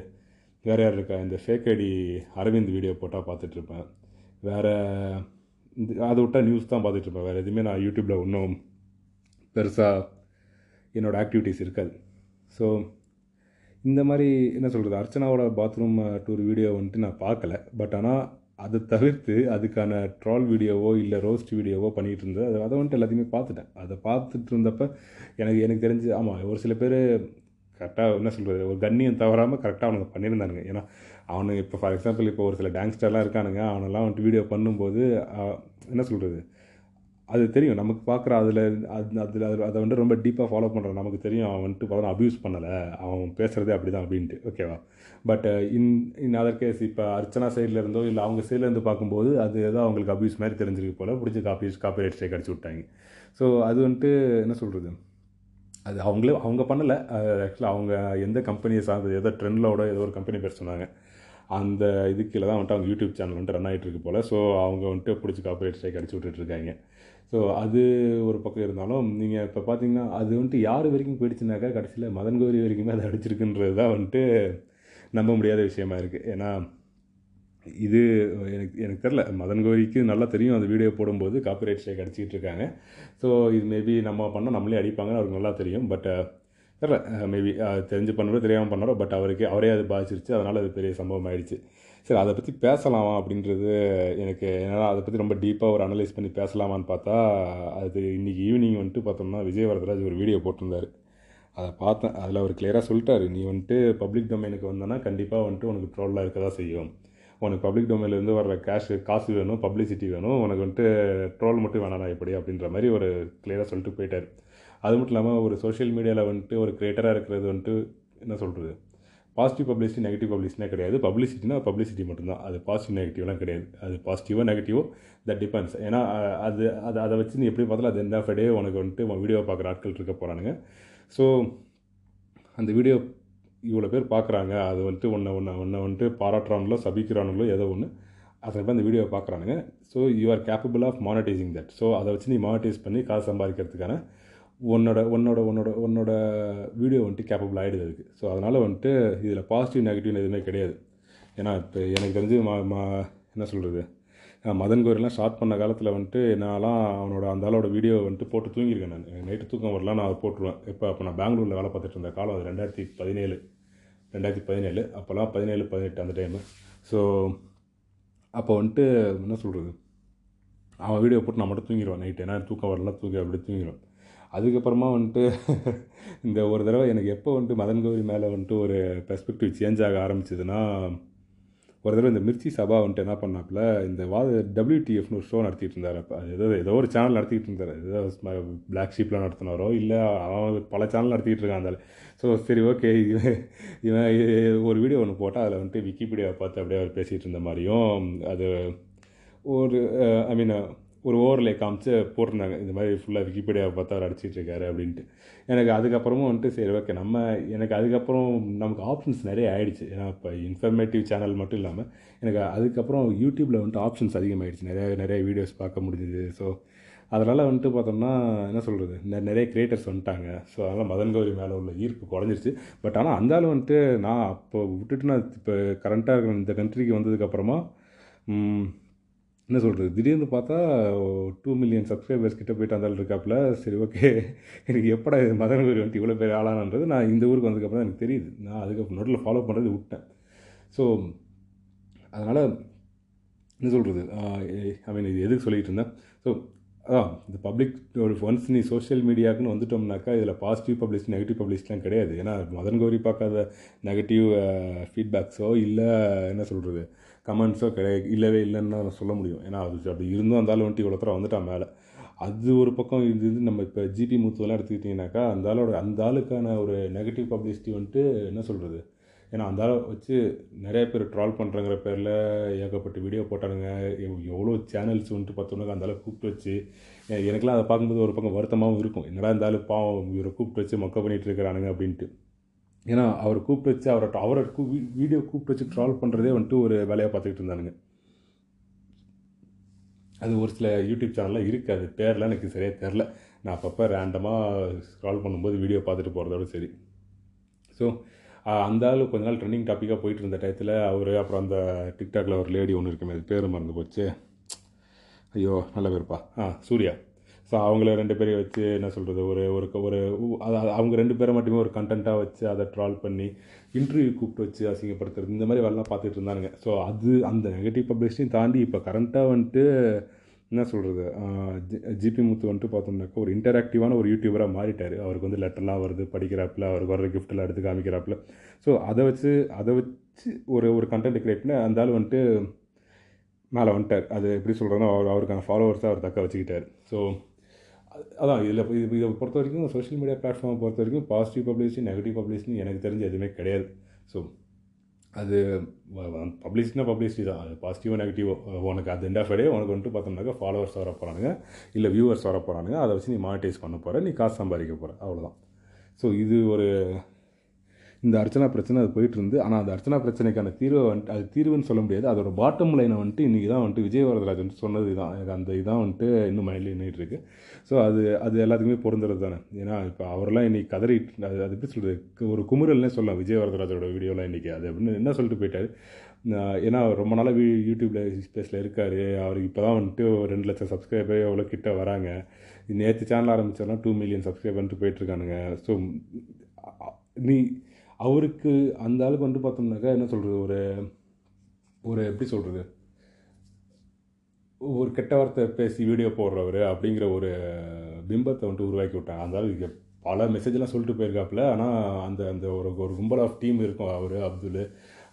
வேறு யார் இருக்கா இந்த ஃபேக் ஐடி அரவிந்த் வீடியோ போட்டால் பார்த்துட்ருப்பேன். வேறு இந்த அதை விட்டால் நியூஸ் தான் பார்த்துட்ருப்பேன். வேறு எதுவுமே நான் யூடியூப்பில் இன்னும் பெருசாக என்னோடய ஆக்டிவிட்டீஸ் இருக்காது. ஸோ இந்த மாதிரி என்ன சொல்கிறது அர்ச்சனாவோட பாத்ரூம் டூர் வீடியோ வந்துட்டு நான் பார்க்கல. பட் ஆனால் அதை தவிர்த்து அதுக்கான ட்ரால் வீடியோவோ இல்லை ரோஸ்ட் வீடியோவோ பண்ணிகிட்டு இருந்தது அதை அதை வந்துட்டு எல்லாத்தையுமே பார்த்துட்டேன். அதை பார்த்துட்டு இருந்தப்ப எனக்கு எனக்கு தெரிஞ்சு ஆமாம் ஒரு சில பேர் கரெக்டாக என்ன சொல்கிறது ஒரு கண்ணியம் தவறாமல் கரெக்டாக அவனுங்க பண்ணியிருந்தானுங்க. ஏன்னா அவனுங்க இப்போ ஃபார் எக்ஸாம்பிள் இப்போ ஒரு சில டான்ஸ்டர்லாம் இருக்கானுங்க அவனெல்லாம் வந்துட்டு வீடியோ பண்ணும்போது என்ன சொல்கிறது அது தெரியும். நமக்கு பார்க்குற அதில் அது அதில் அதில் அதை வந்து ரொம்ப டீப்பாக ஃபாலோ பண்ணுறான் நமக்கு தெரியும். அவன் வந்துட்டு பார்த்தா அப்யூஸ் பண்ணலை. அவன் பேசுகிறதே அப்படி தான் அப்படின்ட்டு ஓகேவா but in in other case இப்போ அர்ச்சனா சைடில் இருந்தோ இல்லை அவங்க சைட்லேருந்து பார்க்கும்போது அது ஏதோ அவங்களுக்கு அப்யூஸ் மாதிரி தெரிஞ்சிருக்கு போல். பிடிச்சி காப்பி காப்பி ரைட் ஸ்ட்ரைக் அடிச்சு விட்டாங்க. ஸோ அது வந்துட்டு என்ன சொல்கிறது அது அவங்களே அவங்க பண்ணலை. ஆக்சுவலாக அவங்க எந்த கம்பெனியை சார்ந்தது ஏதோ ட்ரெண்டிலோட ஏதோ ஒரு கம்பெனி பேர் சொன்னாங்க. அந்த இதுக்கு கீழே தான் வந்துட்டு அவங்க யூடியூப் சேனல் வந்துட்டு ரன் ஆகிட்டு இருக்கு போல். ஸோ அவங்க வந்துட்டு பிடிச்சி காப்பரேட் ஸ்ட்ரைக் அடிச்சு விட்டுட்ருக்காங்க ஸோ அது ஒரு பக்கம் இருந்தாலும் நீங்கள் இப்போ பார்த்தீங்கன்னா அது வந்துட்டு யார் வரைக்கும் போயிடுச்சுனாக்கா கடைசியில் மதன் கோரி வரைக்குமே அது அடிச்சிருக்குன்றது தான் வந்துட்டு நம்ப முடியாத விஷயமா இருக்குது ஏன்னா இது எனக்கு எனக்கு தெரில மதன் கோரிக்கு நல்லா தெரியும் அந்த வீடியோ போடும்போது காப்பிரைட் ஸ்ட்ரைக் அடிச்சிக்கிட்டு இருக்காங்க. ஸோ இது மேபி நம்ம பண்ணால் நம்மளே அடிப்பாங்கன்னு அவருக்கு நல்லா தெரியும். பட் தெரில மேபி தெரிஞ்சு பண்ணாரோ தெரியாமல் பண்ணாரோ பட் அவருக்கு அவரே அது பாதிச்சிருச்சு. அதனால் அது பெரிய சம்பவம் ஆயிடுச்சு சரி அதை பற்றி பேசலாமா அப்படின்றது எனக்கு என்னால் அதை பற்றி ரொம்ப டீப்பாக ஒரு அனலைஸ் பண்ணி பேசலாமான்னு பார்த்தா அது இன்றைக்கி ஈவினிங் வந்துட்டு பார்த்தோம்னா விஜய் வரதராஜ் ஒரு வீடியோ போட்டிருந்தார். அதை பார்த்தேன். அதில் அவர் கிளியராக சொல்லிட்டாரு. நீ வந்துட்டு பப்ளிக் டொமைனுக்கு வந்தோன்னா கண்டிப்பாக வந்துட்டு உனக்கு ட்ரோலாக இருக்க தான் செய்யும். உனக்கு பப்ளிக் டொமைன்லேருந்து வர்ற கேஷ் காசு வேணும் பப்ளிசிட்டி வேணும். உனக்கு வந்துட்டு ட்ரோல் மட்டும் வேணாடா எப்படி அப்படின்ற மாதிரி ஒரு கிளியராக சொல்லிட்டு போயிட்டார். அது மட்டும் இல்லாமல் ஒரு சோஷியல் மீடியாவில் வந்துட்டு ஒரு கிரியேட்டராக இருக்கிறது வந்துட்டு என்ன சொல்கிறது பாசிட்டிவ் பப்ளிசிட்டி நெகட்டிவ் பப்ளிசிட்டினா கிடையாது. பப்ளிசிட்டினா பப்ளிசிட்டி மட்டும்தான். அது பாசிட்டிவ் நெகட்டிவ்லாம் கிடையாது. அது பாசிட்டிவோ நெகட்டிவோ தட் டிபெண்ட்ஸ் ஏன்னா அது அது அதை வச்சு நீ எப்படி பார்த்தாலும் அது எண்ட் ஆஃப் டே உனக்கு வந்துட்டு உன் வீடியோ பார்க்குற ஆட்கள் இருக்க போகிறானுங்க ஸோ அந்த வீடியோ இவ்வளோ பேர் பார்க்குறாங்க. அது வந்துட்டு ஒன்றை ஒன்று ஒன்று வந்துட்டு பாராட்டுறானுங்களோ சபிக்கிறானுங்களோ ஏதோ ஒன்று அதை பேர் அந்த video பார்க்குறானுங்க. So you are capable of monetizing that so அதை வச்சு நீ மானிட்டைஸ் பண்ணி காசு சம்பாதிக்கிறதுக்கான உன்னோட உன்னோட உன்னோட உன்னோட வீடியோ வந்துட்டு கேப்பபிள் ஆகிடுது அதுக்கு. ஸோ அதனால் வந்துட்டு இதில் பாசிட்டிவ் நெகட்டிவ்னு எதுவுமே கிடையாது. ஏன்னா இப்போ எனக்கு தெரிஞ்சு மா மா என்ன சொல்கிறது மதன் கோரிலாம் ஸ்டார்ட் பண்ண காலத்தில் வந்துட்டு நான்லாம் அவனோட அந்த ஆளோட வீடியோ வந்துட்டு போட்டு தூங்கியிருக்கேன் நான். நைட்டு தூக்கம் வரலாம் நான் அதை போட்டுருவேன். இப்போ அப்போ நான் பெங்களூரில் வேலை பார்த்துட்டு இருந்த காலம் அது ரெண்டாயிரத்தி பதினேழு. ரெண்டாயிரத்தி பதினேழு. அப்போல்லாம் பதினேழு பதினெட்டு அந்த டைமு ஸோ அப்போ வந்துட்டு என்ன சொல்கிறது அவன் வீடியோ போட்டு நான் மட்டும் தூங்கிடுவேன் நைட்டு. ஏன்னா தூக்கம் வரலாம் தூங்கி அப்படி தூங்கிடுவேன் அதுக்கப்புறமா வந்துட்டு இந்த ஒரு தடவை எனக்கு எப்போ வந்துட்டு மதன் கௌரி மேலே வந்துட்டு ஒரு பெர்ஸ்பெக்டிவ் சேஞ்ச் ஆக ஆரம்பிச்சதுன்னா ஒரு தடவை இந்த மிர்ச்சி சபா வந்துட்டு என்ன பண்ணாப்புல இந்த வாத டபிள்யூடிஎஃப்னு ஒரு ஷோ நடத்திட்டு இருந்தார் அப்போ. அது ஏதோ ஏதோ ஒரு சேனல் நடத்திட்டு இருந்தார். ஏதோ பிளாக் ஷீப்லாம் நடத்தினாரோ இல்லை அவன் பல சேனல் நடத்திட்டு இருக்கான் அதில் ஸோ சரி ஓகே இவன் இவன் ஒரு வீடியோ ஒன்று போட்டால் அதில் வந்துட்டு விக்கிபீடியாவை பார்த்து அப்படியே அவர் பேசிகிட்டு இருந்த மாதிரியும் அது ஒரு ஐ மீன் ஒரு ஓவர்லே காமிச்சு போட்டிருந்தாங்க. இந்த மாதிரி ஃபுல்லாக விக்கிபீடியாவை பார்த்து அவர் அடிச்சிட்ருக்காரு அப்படின்ட்டு. எனக்கு அதுக்கப்புறமும் வந்துட்டு சரி ஓகே நம்ம எனக்கு அதுக்கப்புறம் நமக்கு ஆப்ஷன்ஸ் நிறைய ஆயிடுச்சு. ஏன்னா இப்போ இன்ஃபர்மேட்டிவ் சேனல் மட்டும் இல்லாமல் எனக்கு அதுக்கப்புறம் யூடியூப்பில் வந்துட்டு ஆப்ஷன்ஸ் அதிகமாகிடுச்சு நிறைய நிறைய வீடியோஸ் பார்க்க முடிஞ்சுது. ஸோ அதனால் வந்துட்டு பார்த்தோம்னா என்ன சொல்கிறது நிறைய கிரியேட்டர்ஸ் வந்துட்டாங்க. ஸோ அதனால் மதன் கௌரி மேலே உள்ள ஈர்ப்பு குறைஞ்சிருச்சு. பட் ஆனால் அந்தாலும் வந்துட்டு நான் அப்போ விட்டுட்டு நான் இப்போ கரண்ட்டாக இருக்கிற இந்த கண்ட்ரிக்கு வந்ததுக்கப்புறமா என்ன சொல்கிறது திடீர்னு பார்த்தா டூ மில்லியன் சப்ஸ்கிரைபர்ஸ் கிட்ட போயிட்டு அந்த இருக்காப்புல. சரி ஓகே எனக்கு எப்படா இது மதன் கௌரி வந்துட்டு இவ்வளோ பேர் ஆளானன்றது நான் இந்த ஊருக்கு வந்ததுக்கப்புறம் எனக்கு தெரியுது. நான் அதுக்கு நோட்டில் ஃபாலோ பண்ணுறது விட்டேன். ஸோ அதனால் என்ன சொல்கிறது ஐ மீன் இது எதுக்கு சொல்லிகிட்டு இருந்தேன்? ஸோ அதான் இந்த பப்ளிக் ஒரு ஒன்ஸ் நீ சோஷியல் மீடியாவுக்குன்னு வந்துட்டோம்னாக்கா இதில் பாசிட்டிவ் பப்ளிஷ் நெகட்டிவ் பப்ளிஷ்லாம் கிடையாது. ஏன்னா மதன் கௌரி பார்க்காத நெகட்டிவ் ஃபீட்பேக்ஸோ இல்லை என்ன சொல்கிறது கமெண்ட்ஸோ கிடையாது இல்லவே இல்லைன்னு தான் சொல்ல முடியும். ஏன்னா அது அப்படி இருந்தும் அந்த வந்துட்டு இவ்வளோ தூரம் வந்துட்டான் மேலே. அது ஒரு பக்கம் இது இது நம்ம இப்போ ஜிபி மூத்துவெல்லாம் எடுத்துக்கிட்டிங்கனாக்கா அந்த ஆளோட அந்த ஆளுக்கான ஒரு நெகட்டிவ் பப்ளிசிட்டி வந்துட்டு என்ன சொல்கிறது ஏன்னா அந்த ஆளை வச்சு நிறைய பேர் ட்ரால் பண்ணுறங்கிற பேரில் ஏகப்பட்ட வீடியோ போட்டானுங்க. எவ்வளோ சேனல்ஸ் வந்துட்டு பார்த்தோம்னா அந்த அளவுக்கு கூப்பிட்டு வச்சு எனக்குலாம் அதை பார்க்கும்போது ஒரு பக்கம் வருத்தமாகவும் இருக்கும். என்னடா இந்த பாவம் இவரை கூப்பிட்டு வச்சு மொக்க பண்ணிகிட்டு இருக்கிறானுங்க அப்படின்ட்டு. ஏன்னா அவரை கூப்பிட்டு வச்சு அவரை அவரை கூ வீடியோ கூப்பிட்டு வச்சு ட்ரால் பண்ணுறதே வந்துட்டு ஒரு வேலையாக பார்த்துக்கிட்டு இருந்தானுங்க. அது ஒரு சில யூடியூப் சேனல்லாம் இருக்குது அது பேர்லாம் எனக்கு சரியாக தெரில. நான் அப்பப்போ ரேண்டமாக ஸ்க்ரால் பண்ணும்போது வீடியோ பார்த்துட்டு போகிறதோட சரி. ஸோ அந்த ஆள் கொஞ்ச நாள் ட்ரெண்டிங் டாப்பிக்காக போயிட்டு இருந்த டயத்தில் அவர் அப்புறம் அந்த டிக்டாக்ல ஒரு லேடி ஒன்று இருக்குமே அது பேர் மறந்து போச்சு. ஐயோ நல்ல பேருப்பா. ஆ சூர்யா. ஸோ அவங்கள ரெண்டு பேரையும் வச்சு என்ன சொல்கிறது ஒரு ஒரு ஒரு அவங்க ரெண்டு பேரை மட்டுமே ஒரு கண்டென்ட்டாக வச்சு அதை ட்ரால் பண்ணி இன்டர்வியூ கூப்பிட்டு வச்சு அசிங்கப்படுத்துறது இந்த மாதிரி வேலைலாம் பார்த்துட்டு இருந்தானுங்க. ஸோ அது அந்த நெகட்டிவ் பப்ளிஷையும் தாண்டி இப்போ கரண்ட்டாக வந்துட்டு என்ன சொல்கிறது ஜிபி முத்து வந்துட்டு பார்த்தோம்னாக்கா ஒரு இன்டராக்டிவான ஒரு யூடியூபராக மாறிட்டார். அவருக்கு வந்து லெட்டர்லாம் வருது படிக்கிறாப்புல அவருக்கு வர்ற கிஃப்ட்டெல்லாம் எடுத்து காமிக்கிறாப்புல. ஸோ அதை வச்சு அதை வச்சு ஒரு ஒரு கண்டென்ட் கிரியேட் பண்ணி அந்த ஆள் வந்துட்டு மேலே வந்துட்டார். அது எப்படி சொல்கிறேன்னா அவர் அவருக்கான ஃபாலோவர்ஸை அவர் தக்க வச்சுக்கிட்டார். ஸோ அதான் இதில் இது இதை பொறுத்த வரைக்கும் சோஷியல் மீடியா பிளாட்ஃபார்மை பொறுத்த வரைக்கும் பாசிட்டிவ் பப்ளிசிட்டி நெகட்டிவ் பப்ளிசிட்டி எனக்கு தெரிஞ்ச எதுவுமே கிடையாது. ஸோ அது பப்ளிசிட்டினா பப்ளிசிட்டி தான். அது பாசிட்டிவோ நெகட்டிவோ உனக்கு அது எண்ட் ஆஃப் டே உனக்கு வந்துட்டு பார்த்தோம்னாக்கா ஃபாலோவர்ஸ் வர போகிறானுங்க இல்லை வியூவர்ஸ் வர போகிறானுங்க அதை வச்சு நீ மானிட்டைஸ் பண்ண போகிற நீ காசு சம்பாதிக்க போகிற அவ்வளோதான் ஸோ இது ஒரு இந்த அர்ச்சனா பிரச்சனை அது போயிட்டு இருந்து ஆனால் அந்த அர்ச்சனா பிரச்சனைக்கான தீர்வை வந்துட்டு அது தீர்வுன்னு சொல்ல முடியாது. அதோட பாட்டம் லைனை வந்துட்டு இன்றைக்கி தான் வந்துட்டு விஜய் வரதராஜன் சொன்னது தான் எனக்கு அந்த இதான் வந்துட்டு இன்னும் மைண்டில் நின்றுட்டு இருக்கு. ஸோ அது அது எல்லாத்துக்குமே பொருந்துறது தானே. ஏன்னா இப்போ அவரெல்லாம் இன்றைக்கி கதறி அது அது எப்படி சொல்கிறது ஒரு குமுறல்னே சொல்லலாம். விஜய் வரதராஜோட வீடியோலாம் இன்றைக்கி அது அப்படின்னு என்ன சொல்லிட்டு போயிட்டார்? ஏன்னா ரொம்ப நாளாக வீ யூடியூப்பில் ஸ்பேஸில் இருக்கார். அவருக்கு இப்போ தான் வந்துட்டு ஒரு ரெண்டு லட்சம் சப்ஸ்கிரைபர் எவ்வளோ கிட்ட வராங்க. நேற்று சேனல் ஆரம்பித்தோன்னா டூ மில்லியன் சப்ஸ்கிரைபர்ன்ட்டு போயிட்டுருக்கானுங்க ஸோ நீ அவருக்கு அந்த ஆளுக்கு வந்து பார்த்தோம்னாக்கா என்ன சொல்கிறது ஒரு ஒரு எப்படி சொல்கிறது ஒரு கெட்ட வார்த்தை பேசி வீடியோ போடுறவர் அப்படிங்கிற ஒரு பிம்பத்தை வந்துட்டு உருவாக்கி விட்டாங்க அந்த ஆளுக்கு பல மெசேஜ்லாம் சொல்லிட்டு போயிருக்காப்புல. ஆனால் அந்த அந்த ஒரு ஒரு கும்பல் ஆஃப் டீம் இருக்கும் அவர் அப்துல்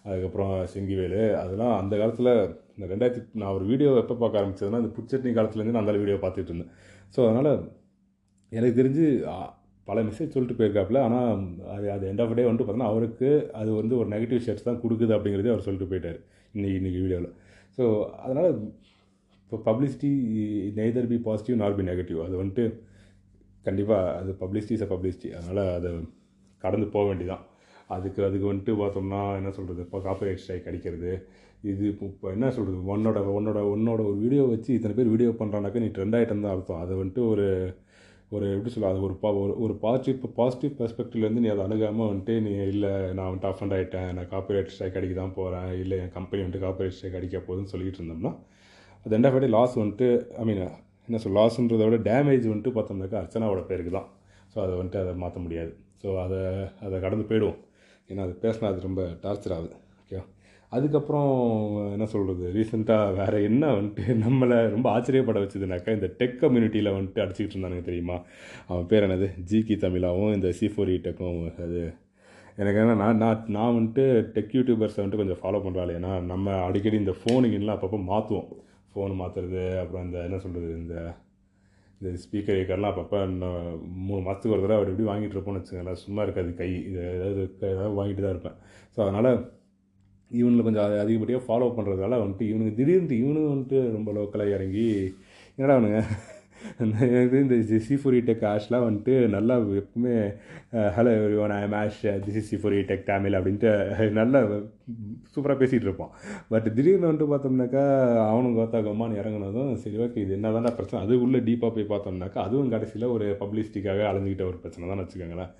அதுக்கப்புறம் செங்கிவேலு அதெல்லாம் அந்த காலத்தில் இந்த ரெண்டாயிரத்தி நான் ஒரு வீடியோ எப்போ பார்க்க ஆரம்பிச்சதுன்னா இந்த புட்சட்னி காலத்துலேருந்து நான் அந்த வீடியோ பார்த்துட்டு இருந்தேன். ஸோ அதனால் எனக்கு தெரிஞ்சு பல மெசேஜ் சொல்லிட்டு போயிருக்காப்புல. ஆனால் அது அது எண்ட் ஆஃப் டே வந்துட்டு பார்த்தோன்னா அவருக்கு அது வந்து ஒரு நெகட்டிவ் ஷேர்ஸ் தான் கொடுக்குது அப்படிங்கிறதே அவர் சொல்லிட்டு போயிட்டார் இன்றைக்கி இன்றைக்கி வீடியோவில் ஸோ அதனால் இப்போ publicity neither be positive nor be negative அது வந்துட்டு கண்டிப்பாக அது பப்ளிசிட்டி இஸ் அ பப்ளிசிட்டி அதனால் அதை கடந்து போக வேண்டிதான் அதுக்கு அதுக்கு வந்துட்டு பார்த்தோம்னா என்ன சொல்கிறது இப்போ காப்பரேட் ஸ்ட்ரைக் அடிக்கிறது. இது இப்போ என்ன சொல்கிறது உன்னோட உன்னோட உன்னோட ஒரு வீடியோ வச்சு இத்தனை பேர் வீடியோ பண்ணுறானாக்கா நீ ட்ரெண்ட் ஆகிட்டம் தான் அர்த்தம். அதை வந்துட்டு ஒரு ஒரு எப்படி சொல்ல அது ஒரு பா ஒரு ஒரு பாசிட்டிவ் பாசிட்டிவ் பெர்ஸ்பெக்டிவ்லேருந்து நீ அதை அணுகாமல் வந்துட்டு நீ இல்லை நான் வந்துட்டு அஃபண்ட் ஆகிட்டேன் நான் காப்பிரைட் ஸ்ட்ரைக் அடிக்க தான் போகிறேன் இல்லை என் கம்பெனி வந்துட்டு காப்பிரைட் ஸ்ட்ரைக் அடிக்க போகுதுன்னு சொல்லிட்டு இருந்தோம்னா அது எண்ட் ஆஃப் டே லாஸ் வந்துட்டு ஐ மீன் என்ன சொல் லாஸ்ன்றதை விட டேமேஜ் வந்துட்டு பார்த்தோம்னாக்கா அர்ச்சனாவோட பேருக்கு தான். ஸோ அதை வந்துட்டு அதை மாற்ற முடியாது. ஸோ அதை அதை கடந்து போயிடுவோம். ஏன்னா அது பேசினா அது ரொம்ப டார்ச்சர் ஆகுது. ஓகேவா அதுக்கப்புறம் என்ன சொல்கிறது ரீசெண்டாக வேறு என்ன வந்துட்டு நம்மளை ரொம்ப ஆச்சரியப்பட வச்சதுனாக்கா இந்த டெக் கம்யூனிட்டியில் வந்துட்டு அடிச்சுக்கிட்டு இருந்தானுங்க தெரியுமா? அவன் பேர் என்னது? ஜிகி தமிழாவும் இந்த சி ஃபோர் இ டெக்கும் அது எனக்கு என்ன நான் நான் நான் வந்துட்டு டெக் யூடியூபர்ஸை வந்துட்டு கொஞ்சம் ஃபாலோ பண்ணுறாள் ஏன்னா நம்ம அடிக்கடி இந்த ஃபோனுங்கெல்லாம் அப்பப்போ மாற்றுவோம் ஃபோன் மாற்றுறது அப்புறம் இந்த என்ன சொல்கிறது இந்த இந்த ஸ்பீக்கர் ஏக்கர்லாம் அப்பப்போ இன்னும் மூணு மாதத்துக்கு ஒரு தடவை அப்படி இப்படி வாங்கிட்டு இருப்போம்னு வச்சுக்கோங்களேன். சும்மா இருக்காது கை இது ஏதாவது ஏதாவது வாங்கிட்டு தான் இருப்பேன். ஸோ அதனால் இவனில் கொஞ்சம் அதிகப்படியாக ஃபாலோ பண்ணுறதால வந்துட்டு இவனுக்கு திடீர்னு இவனு வந்துட்டு ரொம்ப லோக்கலாக இறங்கி என்னடா அவனுங்க இது இந்த சி ஃபோர் டெக் ஆஷ்லாம் வந்துட்டு நல்லா எப்பவுமே hello one I Ash this is C four Tech Tamil அப்படின்ட்டு நல்லா சூப்பராக பேசிகிட்டு இருப்பான். பட் திடீர்னு வந்துட்டு பார்த்தோம்னாக்கா அவனும் கோத்தா கம்மான்னு இறங்குனதும் சரி ஓகே இது என்ன தானே பிரச்சனை. அது உள்ளே டீப்பாக போய் பார்த்தோம்னாக்கா அதுவும் கடைசியில் ஒரு பப்ளிசிட்டிக்காக அலைஞ்சிக்கிட்ட ஒரு பிரச்சனை தான் வச்சுக்கோங்களேன்.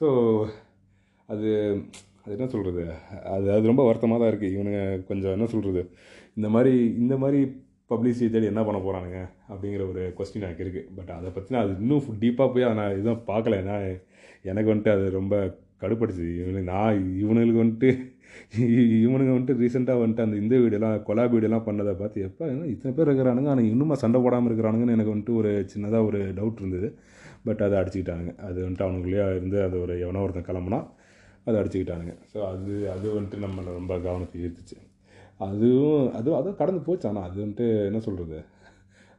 ஸோ அது அது என்ன சொல்கிறது அது அது ரொம்ப வருத்தமாக தான் இருக்குது இவனுங்க கொஞ்சம் என்ன சொல்கிறது இந்த மாதிரி இந்த மாதிரி பப்ளிசிட்டி தேடி என்ன பண்ண போகிறானுங்க அப்படிங்கிற ஒரு கொஸ்டின் எனக்கு இருக்குது பட் அதை பற்றினா அது இன்னும் டீப்பாக போய் அதை நான் எதுவும் பார்க்கல. ஏன்னா எனக்கு வந்துட்டு அது ரொம்ப கடுப்படுச்சு இவனுக்கு நான் இவனுங்களுக்கு வந்துட்டு இவனுங்க வந்துட்டு ரீசெண்டாக வந்துட்டு அந்த இந்த வீடியோலாம் கொலா வீடியோலாம் பண்ணதை பார்த்து எப்போ இத்தனை பேர் இருக்கிறானுங்க? ஆனால் இன்னுமா சண்டை போடாமல் இருக்கிறானுங்கன்னு எனக்கு வந்துட்டு ஒரு சின்னதாக ஒரு டவுட் இருந்தது. பட் அதை அடிச்சுக்கிட்டாங்க அது வந்துட்டு அவனுக்குள்ளேயே இருந்து அது ஒரு எவனோ ஒருத்தன் கிளம்புனா அதை அடிச்சுக்கிட்டானுங்க. ஸோ அது அது வந்துட்டு நம்மளை ரொம்ப கவனத்தை ஈர்த்துச்சு. அதுவும் அதுவும் அதுவும் கடந்து போச்சு. ஆனால் அது வந்துட்டு என்ன சொல்கிறது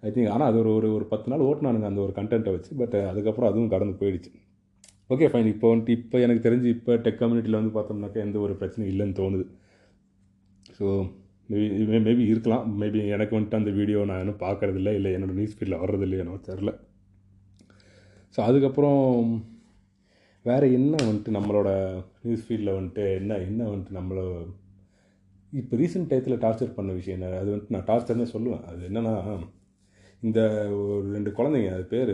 ஐ திங்க் ஆனால் அது ஒரு ஒரு ஒரு பத்து நாள் ஓட்டினானுங்க அந்த ஒரு கண்டென்ட்டை வச்சு. பட் அதுக்கப்புறம் அதுவும் கடந்து போயிடுச்சு. ஓகே ஃபைன் இப்போ வந்துட்டு இப்போ எனக்கு தெரிஞ்சு இப்போ டெக் கம்யூனிட்டியில் வந்து பார்த்தோம்னாக்கா எந்த ஒரு பிரச்சனையும் இல்லைன்னு தோணுது. ஸோ மேபி மேபி இருக்கலாம். மேபி எனக்கு வந்துட்டு அந்த வீடியோ நான் இன்னும் பார்க்கறதில்ல. இல்லை என்னோடய நியூஸ் ஃபீல்டில் வர்றதில்லையோ என்னவோ தெரில ஸோ அதுக்கப்புறம் வேறு என்ன வந்துட்டு நம்மளோட நியூஸ் ஃபீல்டில் வந்துட்டு என்ன என்ன வந்துட்டு நம்மளை இப்போ ரீசெண்ட் டயத்தில் டார்ச்சர் பண்ண விஷயம் என்ன? அது வந்துட்டு நான் டார்ச்சர்னே சொல்லுவேன். அது என்னென்னா இந்த ஒரு ரெண்டு குழந்தைங்க அது பேர்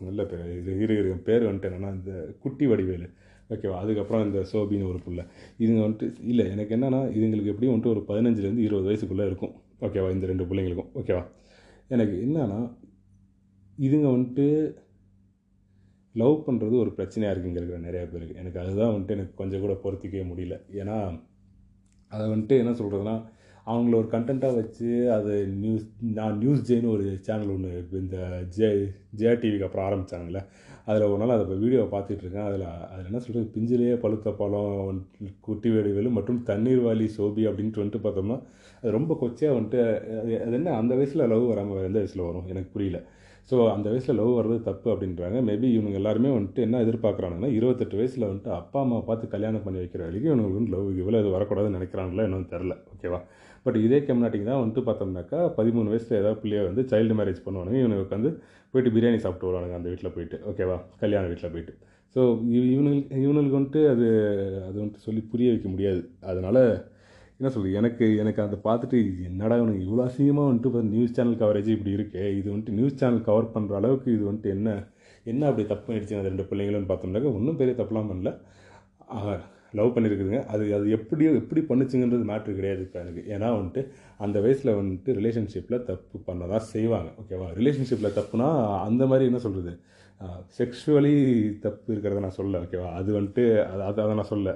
நல்ல பேர் இது இரு இரு பேர் வந்துட்டு என்னென்னா இந்த குட்டி வடிவேலு. ஓகேவா அதுக்கப்புறம் இந்த சோபின்னு ஒரு பிள்ளை. இதுங்க வந்துட்டு இல்லை எனக்கு என்னென்னா இதுங்களுக்கு எப்படியும் வந்துட்டு ஒரு பதினஞ்சுலேருந்து இருபது வயசுக்குள்ளே இருக்கும். ஓகேவா இந்த ரெண்டு பிள்ளைங்களுக்கும். ஓகேவா எனக்கு என்னன்னா இதுங்க வந்துட்டு லவ் பண்ணுறது ஒரு பிரச்சனையாக இருக்குங்கிற நிறையா பேருக்கு. எனக்கு அதுதான் வந்துட்டு எனக்கு கொஞ்சம் கூட பொறுத்திக்கவே முடியல. ஏன்னா அதை வந்துட்டு என்ன சொல்கிறதுனா அவங்கள ஒரு கண்டென்ட்டாக வச்சு அது நியூஸ் நான் நியூஸ் ஜேன்னு ஒரு சேனல் ஒன்று இந்த ஜே ஜே டிவிக்கு அப்புறம் ஆரம்பித்தானுங்களே அதில் ஒரு நாள் அதை இப்போ வீடியோவை பார்த்துட்ருக்கேன் அதில் அதில் என்ன சொல்கிறது பிஞ்சிலேயே பழுத்த பழம் குட்டி வேடுவேலு மற்றும் தண்ணீர் வாலி சோபி அப்படின்ட்டு வந்துட்டு பார்த்தோம்னா அது ரொம்ப கொச்சையாக வந்துட்டு அது அது என்ன அந்த வயசில் லவ் வராமல் எந்த வயசில் வரும்? எனக்கு புரியல. ஸோ அந்த வயசில் லவ் வர்றது தப்பு அப்படின்றாங்க. மேபி இவங்க எல்லாருமே வந்துட்டு என்ன எதிர்பார்க்குறாங்கன்னா இருபத்தெட்டு வயசில் வந்துட்டு அப்பா அம்மா பார்த்து கல்யாணம் பண்ணி வைக்கிற வரைக்கும் இவங்களுக்கு வந்து லவ் இவ்வளோ இது வரக்கூடாதுன்னு நினைக்கிறாங்களா என்னன்னு தெரில ஓகேவா பட் இதே கம்னாட்டிங் தான் வந்துட்டு பார்த்தோம்னாக்கா பதிமூணு வயசில் ஏதாவது பிள்ளைய வந்து சைல்டு மேரேஜ் பண்ணுவானுங்க. இவனுக்கு வந்து போயிட்டு பிரியாணி சாப்பிட்டு வருவானுங்க அந்த வீட்டில் போயிட்டு ஓகேவா கல்யாண வீட்டில் போயிட்டு. ஸோ இவனுக்கு இவனுக்கு வந்துட்டு அது அது வந்துட்டு சொல்லி புரிய வைக்க முடியாது. அதனால் என்ன சொல்கிறது எனக்கு எனக்கு அதை பார்த்துட்டு என்னடா இவனுக்கு இவ்வளோ அசிங்கமாக வந்துட்டு இப்போ நியூஸ் சேனல் கவரேஜ் இப்படி இருக்கே. இது வந்துட்டு நியூஸ் சேனல் கவர் பண்ணுற அளவுக்கு இது வந்துட்டு என்ன என்ன அப்படி தப்பு ஆயிடுச்சு அந்த ரெண்டு பிள்ளைங்களும் பார்த்தோம்னாக்க ஒன்றும் பெரிய தப்புலாம் பண்ணல. லவ் பண்ணியிருக்குதுங்க அது அது எப்படியோ எப்படி பண்ணுச்சுங்கன்றது மேட்ரு கிடையாது இப்போ எனக்கு. ஏன்னா வந்துட்டு அந்த வயசில் வந்துட்டு ரிலேஷன்ஷிப்பில் தப்பு பண்ண தான் செய்வாங்க ஓகேவா ரிலேஷன்ஷிப்பில் தப்புனா அந்த மாதிரி என்ன சொல்கிறது செக்ஷுவலி தப்பு இருக்கிறத நான் சொல்ல ஓகேவா அது வந்துட்டு அது அதை நான் சொல்ல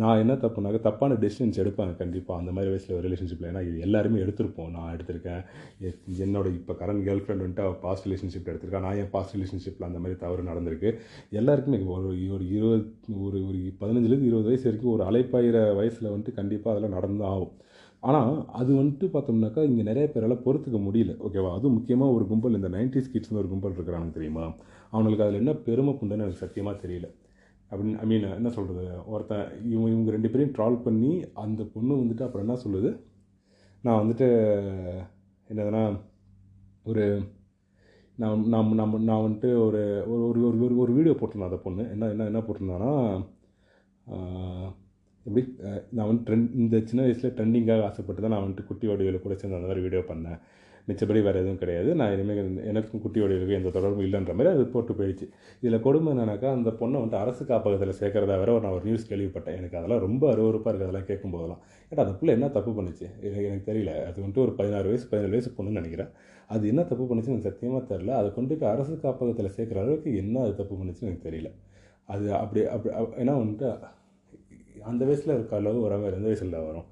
நான் என்ன தப்புனாக்க தப்பான டெசிஷன்ஸ் எடுப்பாங்க கண்டிப்பாக அந்த மாதிரி வயசில் ஒரு ரிலேஷன்ஷிப்பில் ஏன்னா இது எல்லாருமே எடுத்திருப்போம். நான் எடுத்திருக்கேன். என்னோட இப்போ கரண்ட் கேர்ள் ஃப்ரெண்ட் வந்துட்டு அவள் பாஸ்ட் ரிலேஷன்ஷிப் எடுத்திருக்கா. நான் என் பாஸ்ட் ரிலேஷன்ஷிப்பில் அந்த மாதிரி தவறு நடந்திருக்கு. எல்லாருக்குமே ஒரு ஒரு இருபது ஒரு ஒரு பதினஞ்சுலேருந்து இருபது வயசு வரைக்கும் ஒரு அலைப்பாயிற வயசில் வந்துட்டு கண்டிப்பாக அதெல்லாம் நடந்து ஆகும். ஆனால் அது வந்துட்டு பார்த்தோம்னாக்கா இங்கே நிறைய பேரால் பொறுத்துக்க முடியல. ஓகேவா அதுவும் முக்கியமாக ஒரு கும்பல் இந்த நைன்டிஸ் கிட்ஸ்னு ஒரு கும்பல் இருக்கிறானுங்க தெரியுமா? அவங்களுக்கு அதில் என்ன பெருமை புண்டுன்னு எனக்கு சத்தியமாக தெரியல. அப்படின்னு ஐ மீன் என்ன சொல்கிறது ஒருத்தன் இவங்க இவங்க ரெண்டு பேரையும் ட்ரால் பண்ணி அந்த பொண்ணு வந்துட்டு அப்புறம் என்ன சொல்லுது? நான் வந்துட்டு என்னதுன்னா ஒரு நான் நான் நம்ம நான் வந்துட்டு ஒரு ஒரு ஒரு ஒரு ஒரு வீடியோ போட்டிருந்தேன் அந்த பொண்ணு. என்ன என்ன என்ன போட்டிருந்தான்னா எப்படி நான் வந்து ட்ரெண்ட் இந்த சின்ன வயசில் ட்ரெண்டிங்காக ஆசைப்பட்டு தான் நான் வந்துட்டு குட்டி வடிவில் கூட சேர்ந்து அந்த மாதிரி வீடியோ பண்ணேன். மிச்சப்படி வேறு எதுவும் கிடையாது. நான் இனிமேல் எனக்கும் குட்டியோடய எந்த தொடர்பும் இல்லைன்ற மாதிரி அது போட்டு போயிடுச்சு. இதில் கொடுமை என்னன்னாக்கா அந்த பொண்ணை வந்துட்டு அரசு காப்பகத்தில் சேர்க்குறதா வேற நான் ஒரு நியூஸ் கேள்விப்பட்டேன். எனக்கு அதெல்லாம் ரொம்ப அருவறுப்பாக இருக்குது அதெல்லாம் கேட்கும்போதெல்லாம். ஏன்னா அந்த பிள்ளை என்ன தப்பு பண்ணுச்சு? எனக்கு எனக்கு தெரியல. அது வந்துட்டு ஒரு பதினாறு வயசு பதினேழு வயசு பொண்ணுன்னு நினைக்கிறேன். அது என்ன தப்பு பண்ணுச்சுன்னு எனக்கு சத்தியமாக தெரில அதை கொண்டு போய் அரசு காப்பகத்தில் சேர்க்குற அளவுக்கு என்ன அது தப்பு பண்ணுச்சுன்னு எனக்கு தெரியல. அது அப்படி அப்படி ஏன்னா வந்துட்டு அந்த வயசில் இருக்க அளவு வர வேறு எந்த வயசில் வரும்?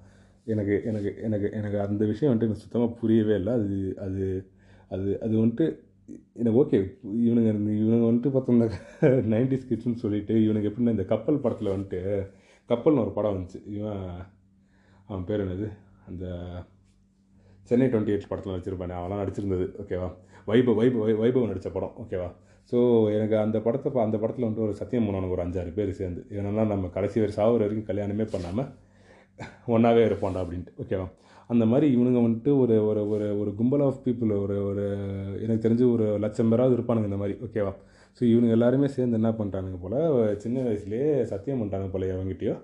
எனக்கு எனக்கு எனக்கு எனக்கு அந்த விஷயம் வந்துட்டு எனக்கு சுத்தமாக புரியவே இல்லை. அது அது அது அது வந்துட்டு எனக்கு ஓகே இவனுங்க இவனுங்க வந்துட்டு பார்த்தோம்னா நைன்டி கிட்ஸ்னு சொல்லிட்டு இவனுக்கு எப்படின்னா இந்த கப்பல் படத்தில் வந்துட்டு கப்பல்னு ஒரு படம் வந்துச்சு. இவன் அவன் பேர் என்னது? அந்த சென்னை டுவெண்ட்டி எயிட் படத்தில் நடிச்சிருப்பானே. அவன்லாம் நடிச்சிருந்தது ஓகேவா வைபவ் வைபவ் வை- வைபவ் நடித்த படம் ஓகேவா ஸோ எனக்கு அந்த படத்தை அந்த படத்தில் வந்துட்டு ஒரு சத்தியம் பண்ணவனுக்கு ஒரு அஞ்சாறு பேர் சேர்ந்து ஏன்னா நம்ம கடைசி வரை சாகுற வரைக்கும் கல்யாணமே பண்ணாமல் ஒன்றாவே இருப்போம்டா அப்படின்ட்டு ஓகேவா அந்த மாதிரி இவனுங்க வந்துட்டு ஒரு ஒரு ஒரு ஒரு கும்பல் ஆஃப் பீப்புள் ஒரு ஒரு எனக்கு தெரிஞ்சு ஒரு லட்சம் பேராவது இருப்பானுங்க இந்த மாதிரி ஓகேவா ஸோ இவனுங்க எல்லாருமே சேர்ந்து என்ன பண்ணுறானுங்க போல் சின்ன வயசுலேயே சத்தியம் பண்ணிட்டாங்க போல அவங்ககிட்டயோ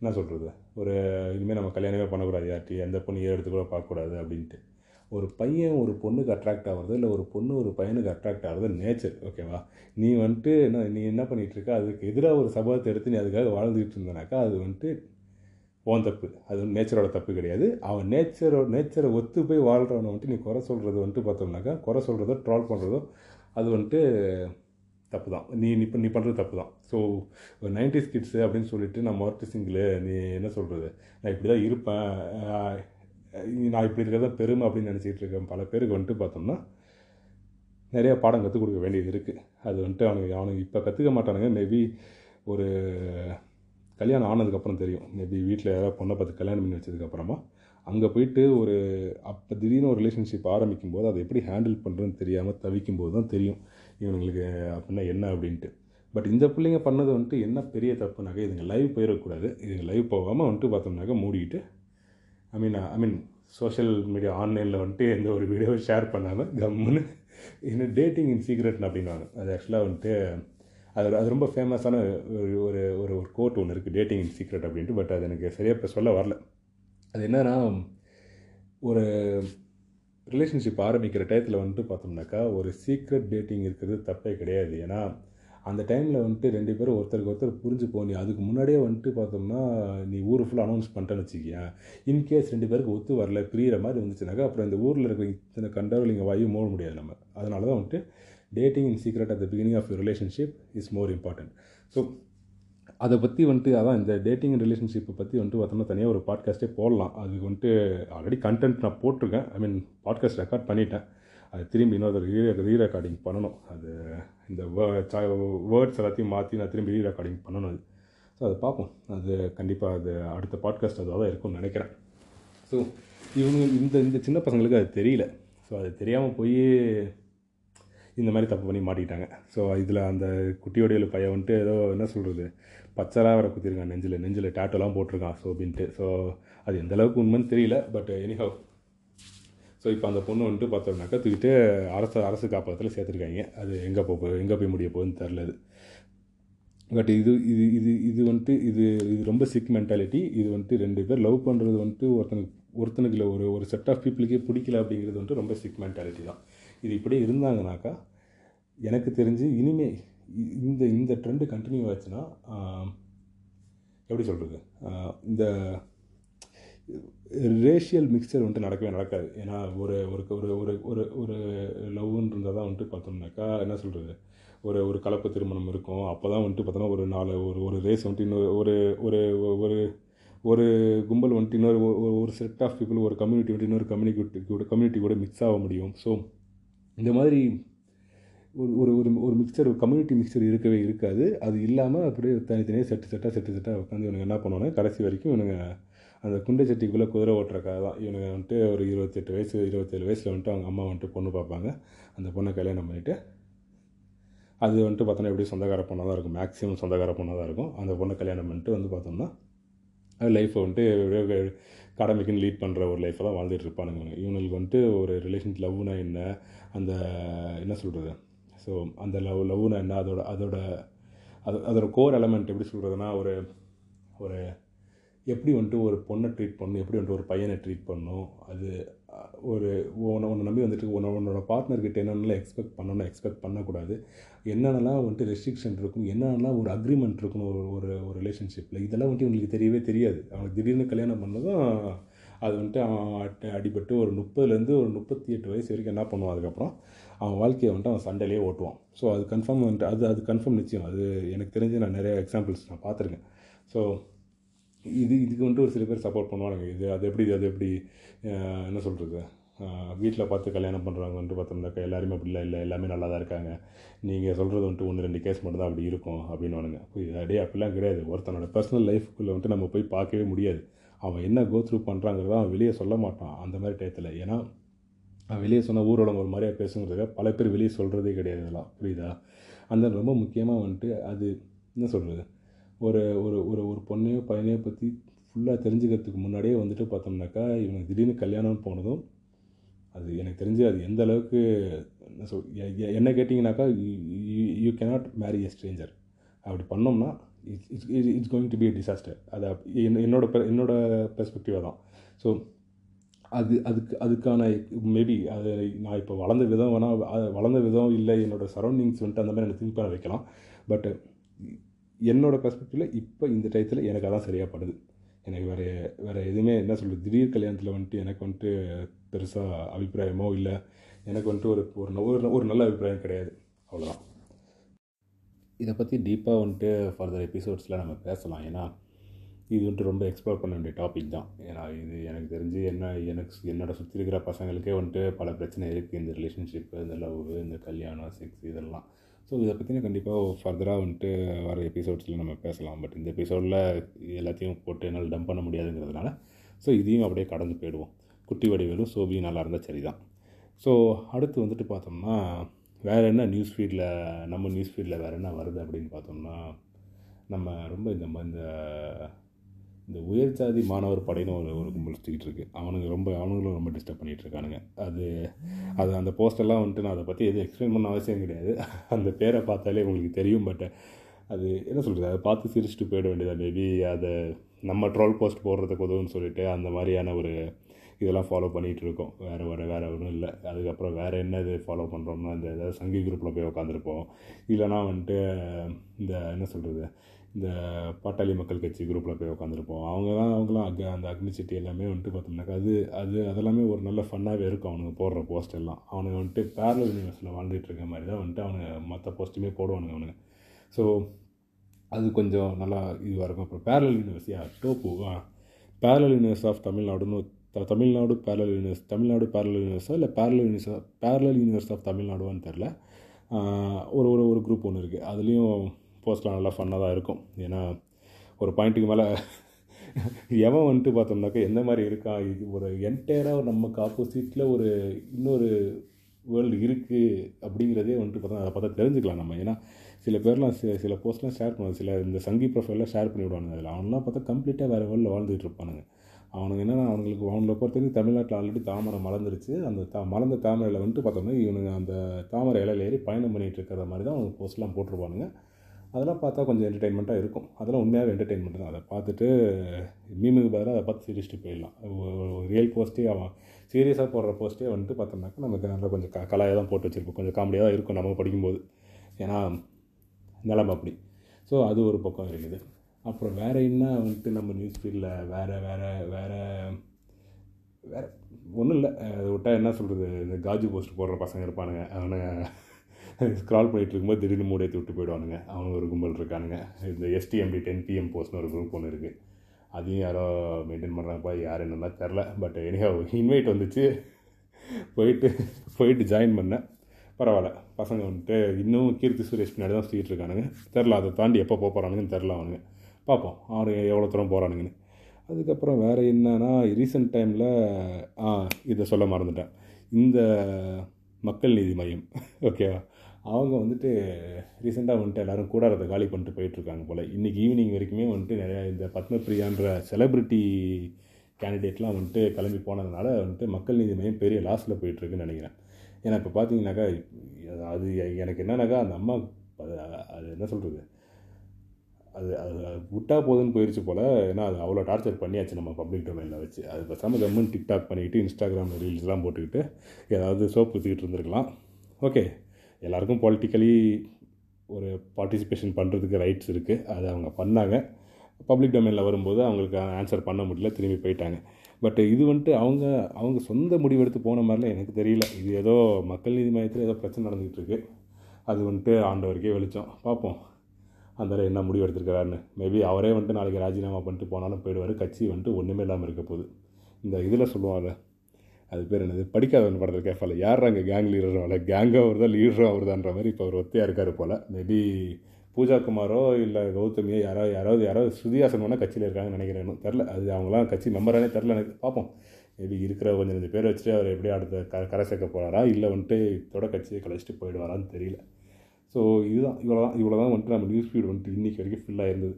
என்ன சொல்கிறது ஒரு இனிமேல் நம்ம கல்யாணமே பண்ணக்கூடாது யார்ட்டி எந்த பொண்ணு ஏன் எடுத்து கூட பார்க்கக்கூடாது அப்படின்ட்டு. ஒரு பையன் ஒரு பொண்ணுக்கு அட்ராக்ட் ஆகிறது இல்லை ஒரு பொண்ணு ஒரு பையனுக்கு அட்ராக்ட் ஆகிறது நேச்சர் ஓகேவா நீ வந்துட்டு என்ன நீ என்ன பண்ணிகிட்ருக்க அதுக்கு எதிராக ஒரு சபத்தை எடுத்து நீ அதுக்காக வாழ்ந்துக்கிட்டு இருந்தனாக்கா அது வந்துட்டு ஓன் தப்பு. அது நேச்சரோட தப்பு கிடையாது. அவன் நேச்சரோட நேச்சரை ஒத்து போய் வாழ்கிறவனை வந்துட்டு நீ குறை சொல்கிறது வந்துட்டு பார்த்தோம்னாக்கா குறை சொல்கிறதோ ட்ரால் பண்ணுறதோ அது வந்துட்டு தப்பு தான் நீ நீ நீ பண்ணுறது தப்பு தான் ஸோ நைன்டிஸ் கிட்ஸு அப்படின்னு சொல்லிட்டு நான் மொரட்டு சிங்கிள் நீ என்ன சொல்கிறது நான் இப்படி தான் இருப்பேன் நான் இப்படி இருக்கிறது பெருமை அப்படின்னு நினச்சிக்கிட்டு இருக்கேன். பல பேருக்கு வந்துட்டு பார்த்தோம்னா நிறைய பாடம் கற்றுக் கொடுக்க வேண்டியது இருக்குது அது வந்துட்டு அவனுக்கு அவனுக்கு இப்போ கற்றுக்க மாட்டானுங்க. மேபி ஒரு கல்யாணம் ஆனதுக்கப்புறம் தெரியும். மேபி வீட்டில் யாராவது பொண்ணை பார்த்து கல்யாணம் பண்ணி வச்சதுக்கப்புறமா அங்கே போயிட்டு ஒரு அப்போ திடீர்னு ஒரு ரிலேஷன்ஷிப் ஆரம்பிக்கும் போது அதை எப்படி ஹேண்டில் பண்ணுறதுன்னு தெரியாமல் தவிக்கும் போது தான் தெரியும். இவங்களுக்கு அப்படின்னா என்ன அப்படின்ட்டு. பட் இந்த பிள்ளைங்க பண்ணது வந்துட்டு என்ன பெரிய தப்புனாக்கா இதுங்க லைவ் போயிடக்கூடாது இதுங்க லைவ் போகாமல் வந்துட்டு பார்த்தோம்னாக்கா மூடிட்டு ஐ மீன் ஐ மீன் சோஷியல் மீடியா ஆன்லைனில் வந்துட்டு எந்த ஒரு வீடியோவும் ஷேர் பண்ணாமல் கம்முன்னு என்ன டேட்டிங் இன் சீக்ரெட் அப்படின்வாங்க அது ஆக்சுவலாக வந்துட்டு அது அது ரொம்ப ஃபேமஸான ஒரு ஒரு ஒரு ஒரு கோட் ஒன்று இருக்குது டேட்டிங் இன் சீக்ரெட் அப்படின்ட்டு பட் அது எனக்கு சரியாக இப்போ சொல்ல வரல. அது என்னன்னா ஒரு ரிலேஷன்ஷிப் ஆரம்பிக்கிற டயத்தில் வந்துட்டு பார்த்தோம்னாக்கா ஒரு சீக்ரெட் டேட்டிங் இருக்கிறது தப்பே கிடையாது. ஏன்னா அந்த டைமில் வந்துட்டு ரெண்டு பேரும் ஒருத்தருக்கு ஒருத்தர் புரிஞ்சு போ நீ அதுக்கு முன்னாடியே வந்துட்டு பார்த்தோம்னா நீ ஊர் ஃபுல்லாக அனௌன்ஸ் பண்ணிட்டேன்னு வச்சுக்கியேன். இன்கேஸ் ரெண்டு பேருக்கு ஒத்து வரல பிரியிற மாதிரி இருந்துச்சுனாக்கா அப்புறம் இந்த ஊரில் இருக்கிற இத்தனை கண்டவலிங்க வாயும் மூட முடியாது நம்ம. அதனால தான் வந்துட்டு dating in secret at the beginning of relationship is more important so அதை பற்றி வந்துட்டு அதான் இந்த டேட்டிங் ரிலேஷன்ஷிப்பை பற்றி வந்துட்டு பார்த்தோம்னா தனியாக ஒரு பாட்காஸ்ட்டே போடலாம். அதுக்கு வந்துட்டு ஆல்ரெடி கண்டென்ட் நான் போட்டிருக்கேன். ஐ மீன் பாட்காஸ்ட் ரெக்கார்ட் பண்ணிட்டேன். அது திரும்பி இன்னொரு ரீ ரீ ரெக்கார்டிங் பண்ணணும். அது இந்த வேர்ட்ஸ் எல்லாத்தையும் மாற்றி நான் திரும்பி ரீ ரெக்கார்டிங் பண்ணணும் அது. ஸோ அதை பார்ப்போம். அது கண்டிப்பாக அது அடுத்த பாட்காஸ்ட் அதுவாக தான் இருக்கும்னு நினைக்கிறேன். ஸோ இவங்க இந்த இந்த சின்ன பசங்களுக்கு அது தெரியல. ஸோ அது தெரியாமல் போய் இந்த மாதிரி தப்பு பண்ணி மாட்டிக்கிட்டாங்க. ஸோ இதில் அந்த குட்டியோடைய பையன் வந்துட்டு ஏதோ என்ன சொல்கிறது பச்சராக வர குத்திருக்கான் நெஞ்சில். நெஞ்சில் டேட்டோலாம் போட்டிருக்கான் ஸோ அப்படின்ட்டு ஸோ அது எந்த அளவுக்கு உண்மைன்னு தெரியல பட் எனிஹவ் ஸோ இப்போ அந்த பொண்ணு வந்துட்டு பார்த்தோம்னாக்கா தூக்கிட்டு அரசு அரசு காப்பகத்தில் சேர்த்துருக்காங்க. அது எங்கே போக எங்கே போய் முடிய போகுதுன்னு தெரில அது. பட் இது இது இது இது வந்துட்டு இது இது ரொம்ப சிக் மென்டாலிட்டி இது வந்துட்டு ரெண்டு பேர் லவ் பண்ணுறது வந்துட்டு ஒருத்தனுக்கு ஒருத்தனுக்கு இல்லை ஒரு ஒரு செட் ஆஃப் பீப்புளுக்கே பிடிக்கல அப்படிங்கிறது வந்துட்டு ரொம்ப சிக் மென்டாலிட்டி தான். இது இப்படியே இருந்தாங்கனாக்கா எனக்கு தெரிஞ்சு இனிமே இ- இந்த இந்த ட்ரெண்டு கண்டினியூ ஆச்சுன்னா எப்படி சொல்கிறது இந்த ரேஷியல் மிக்சர் வந்துட்டு நடக்கவே நடக்காது. ஏன்னா ஒரு ஒரு ஒரு ஒரு ஒரு ஒரு லவ்னு இருந்தால் தான் வந்துட்டு பார்த்தோம்னாக்கா என்ன சொல்கிறது ஒரு ஒரு கலப்பு திருமணம் இருக்கும். அப்போ தான் வந்துட்டு பார்த்தோன்னா ஒரு நாலு ஒரு ஒரு ரேஸ் வந்துட்டு இன்னொரு ஒரு ஒரு ஒரு ஒரு கும்பல் வந்துட்டு இன்னொரு ஒரு செட் ஆஃப் பீப்புள் ஒரு கம்யூனிட்டி வந்துட்டு இன்னொரு கம்யூனிட்டி கூட கம்யூனிட்டி கூட மிக்ஸ் ஆக முடியும். ஸோ இந்த மாதிரி ஒரு ஒரு ஒரு ஒரு மிக்சர் கம்யூனிட்டி மிக்சர் இருக்கவே இருக்காது. அது இல்லாமல் அப்படியே தனித்தனியாக செட்டு செட்டாக செட்டு செட்டாக உட்காந்து இவனுங்க என்ன பண்ணுவாங்க கடைசி வரைக்கும் இவனுங்க அந்த குண்டை சட்டிக்குள்ளே குதிரை ஓட்டுறக்காக தான். இவனுங்க வந்துட்டு ஒரு இருபத்தெட்டு வயசு இருபத்தேழு வயசில் வந்துட்டு அவங்க அம்மா வந்துட்டு பொண்ணு பார்ப்பாங்க. அந்த பொண்ணை கல்யாணம் பண்ணிவிட்டு அது வந்துட்டு பார்த்தோன்னா எப்படி சொந்தக்கார பொண்ணாக தான் இருக்கும். மேக்ஸிமம் சொந்தக்கார பொண்ணாக தான் இருக்கும். அந்த பொண்ணை கல்யாணம் பண்ணிட்டு வந்து பார்த்தோம்னா அது லைஃப்பை வந்துட்டு கடமைக்குன்னு லீட் பண்ணுற ஒரு லைஃப்பை தான் வாழ்ந்துட்டு இருப்பானுங்க இவங்களுக்கு வந்துட்டு ஒரு ரிலேஷன் லவ்னா என்ன? அந்த என்ன சொல்கிறது ஸோ அந்த லவ் லவ்னா என்ன? அதோட அதோட அது அதோட கோர் எலமெண்ட் எப்படி சொல்கிறதுனா ஒரு ஒரு எப்படி வந்துட்டு ஒரு பொண்ணை ட்ரீட் பண்ணணும் எப்படி வந்துட்டு ஒரு பையனை ட்ரீட் பண்ணணும் அது ஒரு உன்னை உன்னை நம்பி வந்துட்டு உன்னை உன்னோட பார்ட்னர்கிட்ட என்னென்னலாம் எக்ஸ்பெக்ட் பண்ணணும் எக்ஸ்பெக்ட் பண்ணக்கூடாது. என்னென்னலாம் வந்துட்டு ரெஸ்ட்ரிக்ஷன் இருக்கும் என்னென்னலாம் ஒரு அக்ரிமெண்ட் இருக்கணும் ஒரு ஒரு ஒரு ரிலேஷன்ஷிப்பில் இதெல்லாம் வந்துட்டு உங்களுக்கு தெரியவே தெரியாது. அவனுக்கு திடீர்னு கல்யாணம் பண்ணதும் அது வந்துட்டு அவன் அடி- அடிபட்டு ஒரு முப்பதுலேருந்து ஒரு முப்பத்தி எட்டு வயசு வரைக்கும் என்ன பண்ணுவான் அதுக்கப்புறம்? அவன் வாழ்க்கையை வந்துட்டு அவன் சண்டையிலே ஓட்டுவான். ஸோ அது கன்ஃபார்ம் வந்துட்டு அது அது கன்ஃபார்ம் நிச்சயம். அது எனக்கு தெரிஞ்சு நான் நிறைய எக்ஸாம்பிள்ஸ் நான் பார்த்துருக்கேன். ஸோ இது இதுக்கு வந்துட்டு ஒரு சில பேர் சப்போர்ட் பண்ணுவானுங்க. இது அது எப்படி அது எப்படி என்ன சொல்கிறது வீட்டில் பார்த்து கல்யாணம் பண்ணுறவங்க வந்துட்டு பார்த்தோம்னாக்கா எல்லாருமே அப்படிலாம் இல்லை எல்லாமே நல்லா தான் இருக்காங்க. நீங்கள் சொல்கிறது வந்துட்டு ஒன்று ரெண்டு கேஸ் மட்டும் தான் அப்படி இருக்கும். அப்படின்னுவானுங்க. புரியுது அப்படியே அப்படிலாம் கிடையாது. ஒருத்தனோட பர்சனல் லைஃப்குள்ளே வந்துட்டு நம்ம போய் பார்க்கவே முடியாது. அவன் என்ன கோத்ரூ பண்ணுறாங்கிறத அவன் வெளியே சொல்ல மாட்டான் அந்த மாதிரி டயத்தில். ஏன்னா அவன் வெளியே சொன்னால் ஊரோட ஒரு மாதிரியாக பேசுங்கிறதுக்காக பல பேர் வெளியே சொல்கிறதே கிடையாது இதெல்லாம். புரியுதா? அந்த ரொம்ப முக்கியமாக வந்துட்டு அது என்ன சொல்கிறது ஒரு ஒரு ஒரு ஒரு பொண்ணையோ பையனையோ பற்றி ஃபுல்லாக தெரிஞ்சுக்கிறதுக்கு முன்னாடியே வந்துட்டு பார்த்தோம்னாக்கா இவனுக்கு திடீர்னு கல்யாணம் போனதும் அது எனக்கு தெரிஞ்சு அது எந்த அளவுக்கு என்ன சொல் என்ன கேட்டிங்கனாக்கா you cannot marry a stranger அப்படி பண்ணோம்னா it's it's going to be disaster அது என்ன- என்னோட என்னோட பெர்ஸ்பெக்டிவாக தான். ஸோ அது அதுக்கு அதுக்கான மேபி அது நான் இப்போ வளர்ந்த விதம் வேணால் வளர்ந்த விதம் இல்லை என்னோடய சரௌண்டிங்ஸ் வந்துட்டு அந்த மாதிரி எனக்கு திங்க் பண்ண வைக்கலாம். பட் என்னோட பெர்ஸ்பெக்டிவில் இப்போ இந்த டயத்தில் எனக்கு அதான் சரியாக படுது. எனக்கு வேறு வேறு எதுவுமே என்ன சொல்கிறது திடீர் கல்யாணத்தில் வந்துட்டு எனக்கு வந்துட்டு பெருசாக அபிப்பிராயமோ இல்லை எனக்கு வந்துட்டு ஒரு ஒரு ஒரு ஒரு நல்ல அபிப்பிராயம் கிடையாது. அவ்வளோதான் இதை பற்றி டீப்பாக வந்துட்டு ஃபர்தர் எபிசோட்ஸில் நம்ம பேசலாம். ஏன்னா இது வந்துட்டு ரொம்ப எக்ஸ்ப்ளோர் பண்ண வேண்டிய டாபிக் தான். ஏன்னா இது எனக்கு தெரிஞ்சு என்ன எனக்கு என்னோட சுற்றி இருக்கிற பசங்களுக்கே வந்துட்டு பல பிரச்சனை இருக்குது இந்த ரிலேஷன்ஷிப்பு இந்த லவ் இந்த கல்யாணம் செக்ஸ் இதெல்லாம். ஸோ இதை பற்றின கண்டிப்பாக ஃபர்தராக வந்துட்டு வர எபிசோட்ஸில் நம்ம பேசலாம். பட் இந்த எபிசோடில் எல்லாத்தையும் போட்டு என்னால் டம்ப் பண்ண முடியாதுங்கிறதுனால ஸோ இதையும் அப்படியே கடந்து போயிடுவோம். குட்டி வடிவேலும் சோபியும் நல்லா இருந்தால் சரி தான் ஸோ அடுத்து வந்துட்டு பார்த்தோம்னா வேறு என்ன நியூஸ் ஃபீடில் நம்ம நியூஸ் ஃபீடில் வேறு என்ன வருது அப்படின்னு பார்த்தோம்னா நம்ம ரொம்ப இந்த ம- இந்த இந்த உயர் ஜாதி மாணவர் படைன்னு ஒரு ஒரு கும்பல் சுற்றிக்கிட்டு இருக்குது அவனுங்க ரொம்ப அவனுங்களும் ரொம்ப டிஸ்டர்ப் பண்ணிகிட்டு இருக்கானுங்க. அது அது அந்த போஸ்டெல்லாம் வந்துட்டு நான் அதை பற்றி எதுவும் எக்ஸ்பிளைன் பண்ண அவசியம் கிடையாது. அந்த பேரை பார்த்தாலே உங்களுக்கு தெரியும் பட் அது என்ன சொல்கிறது அதை பார்த்து சிரிச்சுட்டு போயிட வேண்டியதா மேபி அதை நம்ம ட்ரோல் போஸ்ட் போடுறதுக்கு உதவுன்னு சொல்லிட்டு அந்த மாதிரியான ஒரு இதெல்லாம் ஃபாலோ பண்ணிகிட்டு இருக்கோம் வேறு வேறு வேறு ஒன்றும் இல்லை. அதுக்கப்புறம் வேறு என்ன இது ஃபாலோ பண்ணுறோம்னா இந்த ஏதாவது சங்கி குரூப்பில் போய் உட்காந்துருப்போம் இல்லைனா வந்துட்டு இந்த என்ன சொல்கிறது இந்த பாட்டாளி மக்கள் கட்சி குரூப்பில் போய் உட்காந்துருப்போம் அவங்க தான் அவங்களாம் அங்கே அந்த அக்னி சிட்டி எல்லாமே வந்துட்டு பார்த்தோம்னாக்கா அது அது அதெல்லாமே ஒரு நல்ல ஃபன்னாகவே இருக்கும் அவனுங்க போடுற போஸ்ட் எல்லாம். அவனுங்க வந்துட்டு பேரல் யூனிவர்ஸில் வாழ்ந்துட்டு இருக்க மாதிரி தான் வந்துட்டு அவனுங்க மற்ற போஸ்ட்டுமே போடுவானுங்க அவனுங்க. ஸோ அது கொஞ்சம் நல்லா இதுவாக இருக்கும். அப்புறம் parallel universe yeah dope parallel universe of தமிழ்நாடுன்னு Tamil Nadu parallel universe Tamil Nadu parallel யூனிவர்ஸா இல்லை parallel universe parallel universe of தமிழ்நாடுவான்னு தெரில ஒரு ஒரு ஒரு குரூப் ஒன்று இருக்குது அதுலேயும் போஸ்ட்லாம் நல்லா ஃபன்னாக தான் இருக்கும். ஏன்னா ஒரு பாயிண்ட்டுக்கு மேலே எவன் வந்துட்டு பார்த்தோம்னாக்கா எந்த மாதிரி இருக்கான்? இது ஒரு என்டையராக நமக்கு ஆப்போசிட்டில் ஒரு இன்னொரு வேர்ல்டு இருக்குது அப்படிங்கிறதே வந்துட்டு பார்த்தா அதை பார்த்தா தெரிஞ்சுக்கலாம் நம்ம. ஏன்னா சில பேர்லாம் சில சில போஸ்ட்லாம் ஷேர் பண்ணுவாங்க. சில இந்த சங்கி ப்ரொஃபைல்லாம் ஷேர் பண்ணி விடுவானுங்க அதில் அவன்லாம் பார்த்தா கம்ப்ளீட்டாக வேறு வேர்ல்டில் வாழ்ந்துகிட்டு இருப்பானுங்க. அவனுங்க என்னன்னா அவனுங்களுக்கு அவங்கள பொறுத்தவரைக்கும் தமிழ்நாட்டில் ஆல்ரெடி தாமரை மலர்ந்துருச்சு. அந்த தா மலர்ந்த தாமரையில் வந்துட்டு பார்த்தோம்னா இவனுங்க அந்த தாமரை இலையில ஏறி பயணம் பண்ணிகிட்டு இருக்கிற மாதிரி தான் அவங்க போஸ்ட்லாம் போட்டிருப்பானுங்க. அதெல்லாம் பார்த்தா கொஞ்சம் என்டர்டெயின்மெண்ட்டாக இருக்கும். அதெல்லாம் உண்மையாகவே என்டர்டெயின்மெண்ட் தான். அதை பார்த்துட்டு மீமுக்கு பதிலாக அதை பார்த்து சிரிச்சுட்டு போயிடலாம். ரியல் போஸ்ட்டே அவன் சீரியஸாக போடுற போஸ்ட்டே வந்துட்டு பார்த்தோம்னாக்கா நமக்கு நல்லா கொஞ்சம் க கலாயாக தான் போட்டு வச்சுருப்போம். கொஞ்சம் காமெடியாக தான் இருக்கும் நம்ம படிக்கும்போது. ஏன்னா நிலமை அப்படி. ஸோ அது ஒரு பக்கம் இருக்குது. அப்புறம் வேறு என்ன வந்துட்டு நம்ம நியூஸ் ஃபீல்டில் வேறு வேறு வேறு வேறு ஒன்றும் இல்லை. அதை விட்டால் என்ன சொல்கிறது இந்த காஜு போஸ்ட் போடுற பசங்க இருப்பானுங்க. அவனுங்க ஸ்க்ரால் பண்ணிகிட்டு இருக்கும்போது திடீர்னு மூடி விட்டு போயிடுவானுங்க. அவங்க ஒரு கும்பல் இருக்கானுங்க. இந்த எஸ்டிஎம்டி டென் பிஎம் போஸ்ட்னு ஒரு குரூப் ஒன்று இருக்குது அதையும் யாரோ மெயின்டைன் பண்ணுறாங்கப்பா யார் என்னன்னா தெரில பட் எனிஹா இன்வைட் வந்துச்சு. போயிட்டு போயிட்டு ஜாயின் பண்ணேன். பரவாயில்ல. பசங்க வந்துட்டு இன்னும் கீர்த்தி சுரேஷ் பின்னாடி தான் சுற்றிட்டு இருக்கானுங்க. தெரில அதை தாண்டி எப்போ போக போகிறானுங்கன்னு தெரில அவனுங்க. பார்ப்போம் அவர் எவ்வளோ தூரம் போகிறானுங்கன்னு அதுக்கப்புறம் வேறு என்னன்னா ரீசெண்ட் டைமில் ஆ இதை சொல்ல மறந்துட்டேன். இந்த மக்கள் நீதி மையம் ஓகேவா அவங்க வந்துட்டு ரீசெண்டாக வந்துட்டு எல்லோரும் கூடாரத்தை காலி பண்ணிட்டு போயிட்டுருக்காங்க போல். இன்றைக்கி ஈவினிங் வரைக்குமே வந்துட்டு நிறையா இந்த பத்மபிரியான்ற செலிப்ரிட்டி கேண்டிடேட்லாம் வந்துட்டு கிளம்பி போனதுனால வந்துட்டு மக்கள் நீதி மையம் பெரிய லாஸில் போயிட்டுருக்குன்னு நினைக்கிறேன். ஏன்னா இப்போ பார்த்தீங்கன்னாக்கா அது எனக்கு என்னன்னாக்கா அந்த அம்மா அது என்ன சொல்கிறது அது அது அது விட்டா போதுன்னு போயிடுச்சு போல். ஏன்னா அது அவ்வளோ டார்ச்சர் பண்ணியாச்சு நம்ம பப்ளிக் டொமைனில் வச்சு. அது பேசாமல் கம்மன் டிக்டாக் பண்ணிக்கிட்டு இன்ஸ்டாகிராமில் ரீல்ஸ்லாம் போட்டுக்கிட்டு ஏதாவது சோப் ஊற்றிக்கிட்டு இருந்திருக்கலாம். ஓகே எல்லாருக்கும் பொலிட்டிக்கலி ஒரு பார்ட்டிசிபேஷன் பண்ணுறதுக்கு ரைட்ஸ் இருக்குது அதை அவங்க பண்ணாங்க. பப்ளிக் டொமைனில் வரும்போது அவங்களுக்கு ஆன்சர் பண்ண முடியல திரும்பி போயிட்டாங்க. பட் இது வந்துட்டு அவங்க அவங்க சொந்த முடிவெடுத்து போன மாதிரிலாம் எனக்கு தெரியல. இது ஏதோ மக்கள் நீதி மையத்தில் ஏதோ பிரச்சனை நடந்துக்கிட்டு அது வந்துட்டு ஆண்டவருக்கே வெளிச்சம். பார்ப்போம். அந்த என்ன முடிவு எடுத்திருக்கிறாருன்னு. மேபி அவரே வந்துட்டு நாளைக்கு ராஜினாமா பண்ணிட்டு போனாலும் போயிடுவார். கட்சி வந்துட்டு ஒன்றுமே இல்லாமல் இருக்க போகுது. இந்த இதில் சொல்லுவாங்க. அது பேர் என்னது? படிக்காதவன் படத்தில் கேட்பால யார் அங்கே கேங் லீடரும் இல்லை கேங்கும் அவர் தான் லீடரும் அவர் தான்ற மாதிரி இப்போ அவர் ஒத்தையாக இருக்கார் போல். மேபி பூஜா குமாரோ இல்லை கௌதமியோ யாரோ யாராவது யாராவது சுதியாசன் வேணால் கட்சியில் இருக்காங்கன்னு நினைக்கிறேன் தெரில அது அவங்களாம் கட்சி மெம்பரானே தெரில எனக்கு. பார்ப்போம். மேபி இருக்கிற கொஞ்சம் ரெண்டு பேர் வச்சுட்டு அவர் எப்படி அடுத்த க கரை சேர்க்க போகிறாரா இல்லை வந்துட்டு இதோட கட்சியை கழிச்சிட்டு போயிடுவாரான்னு தெரியல. ஸோ இதுதான் இவ்வளோ தான் இவ்வளோ தான் வந்துட்டு நம்ம நியூஸ் ஃபீட் வந்துட்டு இன்றைக்கி வரைக்கும் ஃபில்லாக இருந்தது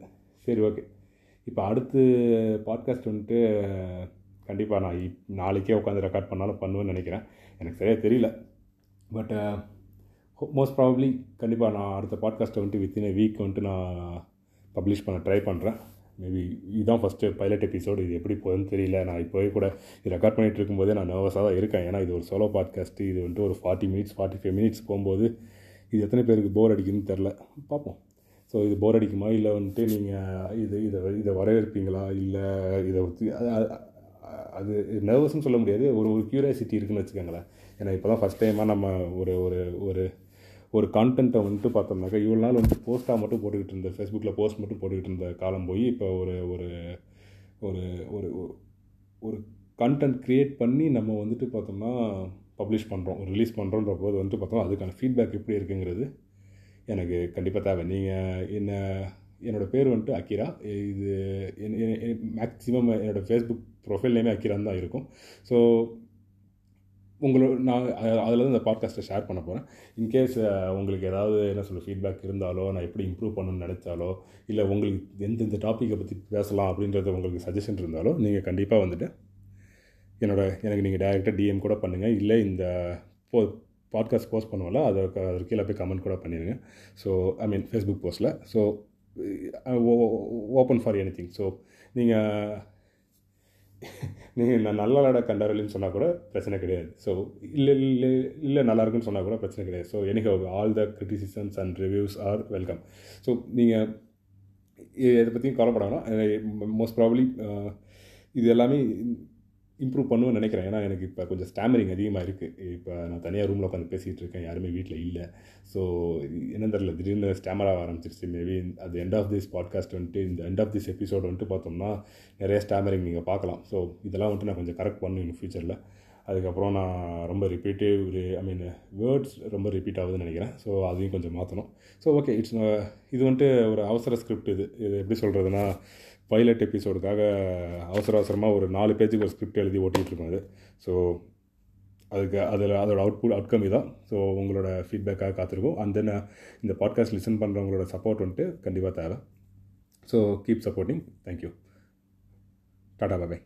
சரி ஓகே இப்போ அடுத்து பாட்காஸ்ட் வந்துட்டு கண்டிப்பாக நான் இப் நாளைக்கே உட்காந்து ரெக்கார்ட் பண்ணாலும் பண்ணுவேன்னு நினைக்கிறேன். எனக்கு சரியாக தெரியல. பட் மோஸ்ட் ப்ராபப்ளி கண்டிப்பாக நான் அடுத்த பாட்காஸ்ட்டை வந்துட்டு வித்தின் வீக் வந்துட்டு நான் பப்ளிஷ் பண்ண ட்ரை பண்ணுறேன் மேபி இதுதான் ஃபஸ்ட்டு பைலட் எபிசோடு இது எப்படி போகுதுன்னு தெரியல. நான் இப்போவே கூட இது ரெக்கார்ட் பண்ணிகிட்டு இருக்கும்போதே நான் நர்வஸாக தான் இருக்கேன். ஏன்னா இது ஒரு சோலோ பாட்காஸ்ட்டு இது வந்துட்டு ஒரு forty minutes forty five minutes போகும்போது இது எத்தனை பேருக்கு போர் அடிக்குதுன்னு தெரில. பார்ப்போம். ஸோ இது போர் அடிக்குமா? இல்லை வந்துட்டு நீங்கள் இது இதை இதை வரவேற்பீங்களா இல்லை இதை அது நர்வஸ்ன்னு சொல்ல முடியாது. ஒரு ஒரு க்யூரியாசிட்டி இருக்குன்னு வச்சுக்கோங்களேன். ஏன்னா இப்போ தான் ஃபஸ்ட் டைமாக நம்ம ஒரு ஒரு ஒரு ஒரு கான்டென்ட்டை வந்துட்டு பார்த்தோம்னாக்கா இவ்வளோ நாள் வந்துட்டு போஸ்ட்டாக மட்டும் போட்டுக்கிட்டு இருந்த ஃபேஸ்புக்கில் போஸ்ட் மட்டும் போட்டுக்கிட்டு இருந்த காலம் போய் இப்போ ஒரு ஒரு ஒரு ஒரு ஒரு கண்டென்ட் க்ரியேட் பண்ணி நம்ம வந்துட்டு பார்த்தோம்னா பப்ளிஷ் பண்ணுறோம் ரிலீஸ் பண்ணுறோன்ற போது வந்துட்டு பார்த்தோம் அதுக்கான ஃபீட்பேக் எப்படி இருக்குங்கிறது எனக்கு கண்டிப்பாக தேவை. நீங்கள் என்ன என்னோடய பேர் வந்துட்டு அக்கிரா. இது மேக்ஸிமம் என்னோடய ஃபேஸ்புக் ப்ரொஃபைல் நேமே அக்கிரான்னு தான் இருக்கும். ஸோ உங்களோட நான் அதில் தான் இந்த பாட்காஸ்ட்டை ஷேர் பண்ண போகிறேன் இன்கேஸ் உங்களுக்கு ஏதாவது என்ன சொல்ல ஃபீட்பேக் இருந்தாலோ நான் எப்படி இம்ப்ரூவ் பண்ணணும்னு நினச்சாலோ இல்லை உங்களுக்கு எந்தெந்த டாப்பிக்கை பற்றி பேசலாம் அப்படின்றத உங்களுக்கு சஜஷன் இருந்தாலோ நீங்கள் கண்டிப்பாக வந்துட்டு என்னோட எனக்கு நீங்கள் டேரெக்டாக டிஎம் கூட பண்ணுங்கள் இல்லை இந்த போ பாட்காஸ்ட் போஸ்ட் பண்ணுவோம்ல அதை அதற்கு கீழே போய் கமெண்ட் கூட பண்ணிடுங்க ஸோ ஐ மீன் ஃபேஸ்புக் போஸ்ட்டில் so open for anything so நீங்கள் நீங்கள் நான் நல்ல விளையாட கண்டாரலின்னு சொன்னால் கூட பிரச்சனை கிடையாது. ஸோ இல்லை இல்லை இல்லை நல்லா இருக்குன்னு சொன்னால் கூட பிரச்சனை கிடையாது. ஸோ எனக்கு all the criticisms and reviews are welcome so நீங்கள் இதை பற்றியும் கவலைப்பட வேணாம். மோஸ்ட் ப்ராப்ளி இது எல்லாமே இம்ப்ரூவ் பண்ணுவேன்னு நினைக்கிறேன். ஏன்னா எனக்கு இப்போ கொஞ்சம் ஸ்டாமரிங் அதிகமாக இருக்குது இப்போ நான் தனியாக ரூமில் உட்காந்து பேசிகிட்டு இருக்கேன். யாருமே வீட்டில் இல்லை. ஸோ என்ன தெரில திடீர்னு ஸ்டாமராக ஆரம்பிச்சிருச்சு. மேபி அது எண்ட் ஆஃப் திஸ் பாட்காஸ்ட் வந்துட்டு இந்த எண்ட் ஆஃப் திஸ் எபிசோட் வந்துட்டு பார்த்தோம்னா நிறைய ஸ்டாமரிங் நீங்கள் பார்க்கலாம். ஸோ இதெல்லாம் வந்துட்டு நான் கொஞ்சம் கரெக்ட் பண்ணணும் இன்னும் ஃபியூச்சரில் அதுக்கப்புறம் நான் ரொம்ப ரிப்பீட்டிவ் ஐ மீன் வேர்ட்ஸ் ரொம்ப ரிப்பீட் ஆகுதுன்னு நினைக்கிறேன். ஸோ அதையும் கொஞ்சம் மாற்றணும் ஸோ ஓகே இட்ஸ் இது வந்துட்டு ஒரு அவசர ஸ்கிரிப்ட் இது. இது எப்படி சொல்கிறதுனா பைலட் எபிசோடுக்காக அவசர அவசரமாக ஒரு நாலு பேஜுக்கு ஒரு ஸ்கிரிப்ட் எழுதி ஓட்டிகிட்ருக்கோம் அது ஸோ அதுக்கு அதில் அதோட அவுட்புட் அவுட்கம் தான் ஸோ உங்களோட ஃபீட்பேக்காக காத்திருக்கோம். அண்ட் தென் uh, இந்த பாட்காஸ்ட் லிசன் பண்ணுறவங்களோட சப்போர்ட் வந்துட்டு கண்டிப்பாக தேவை. So keep supporting thank you tata bye bye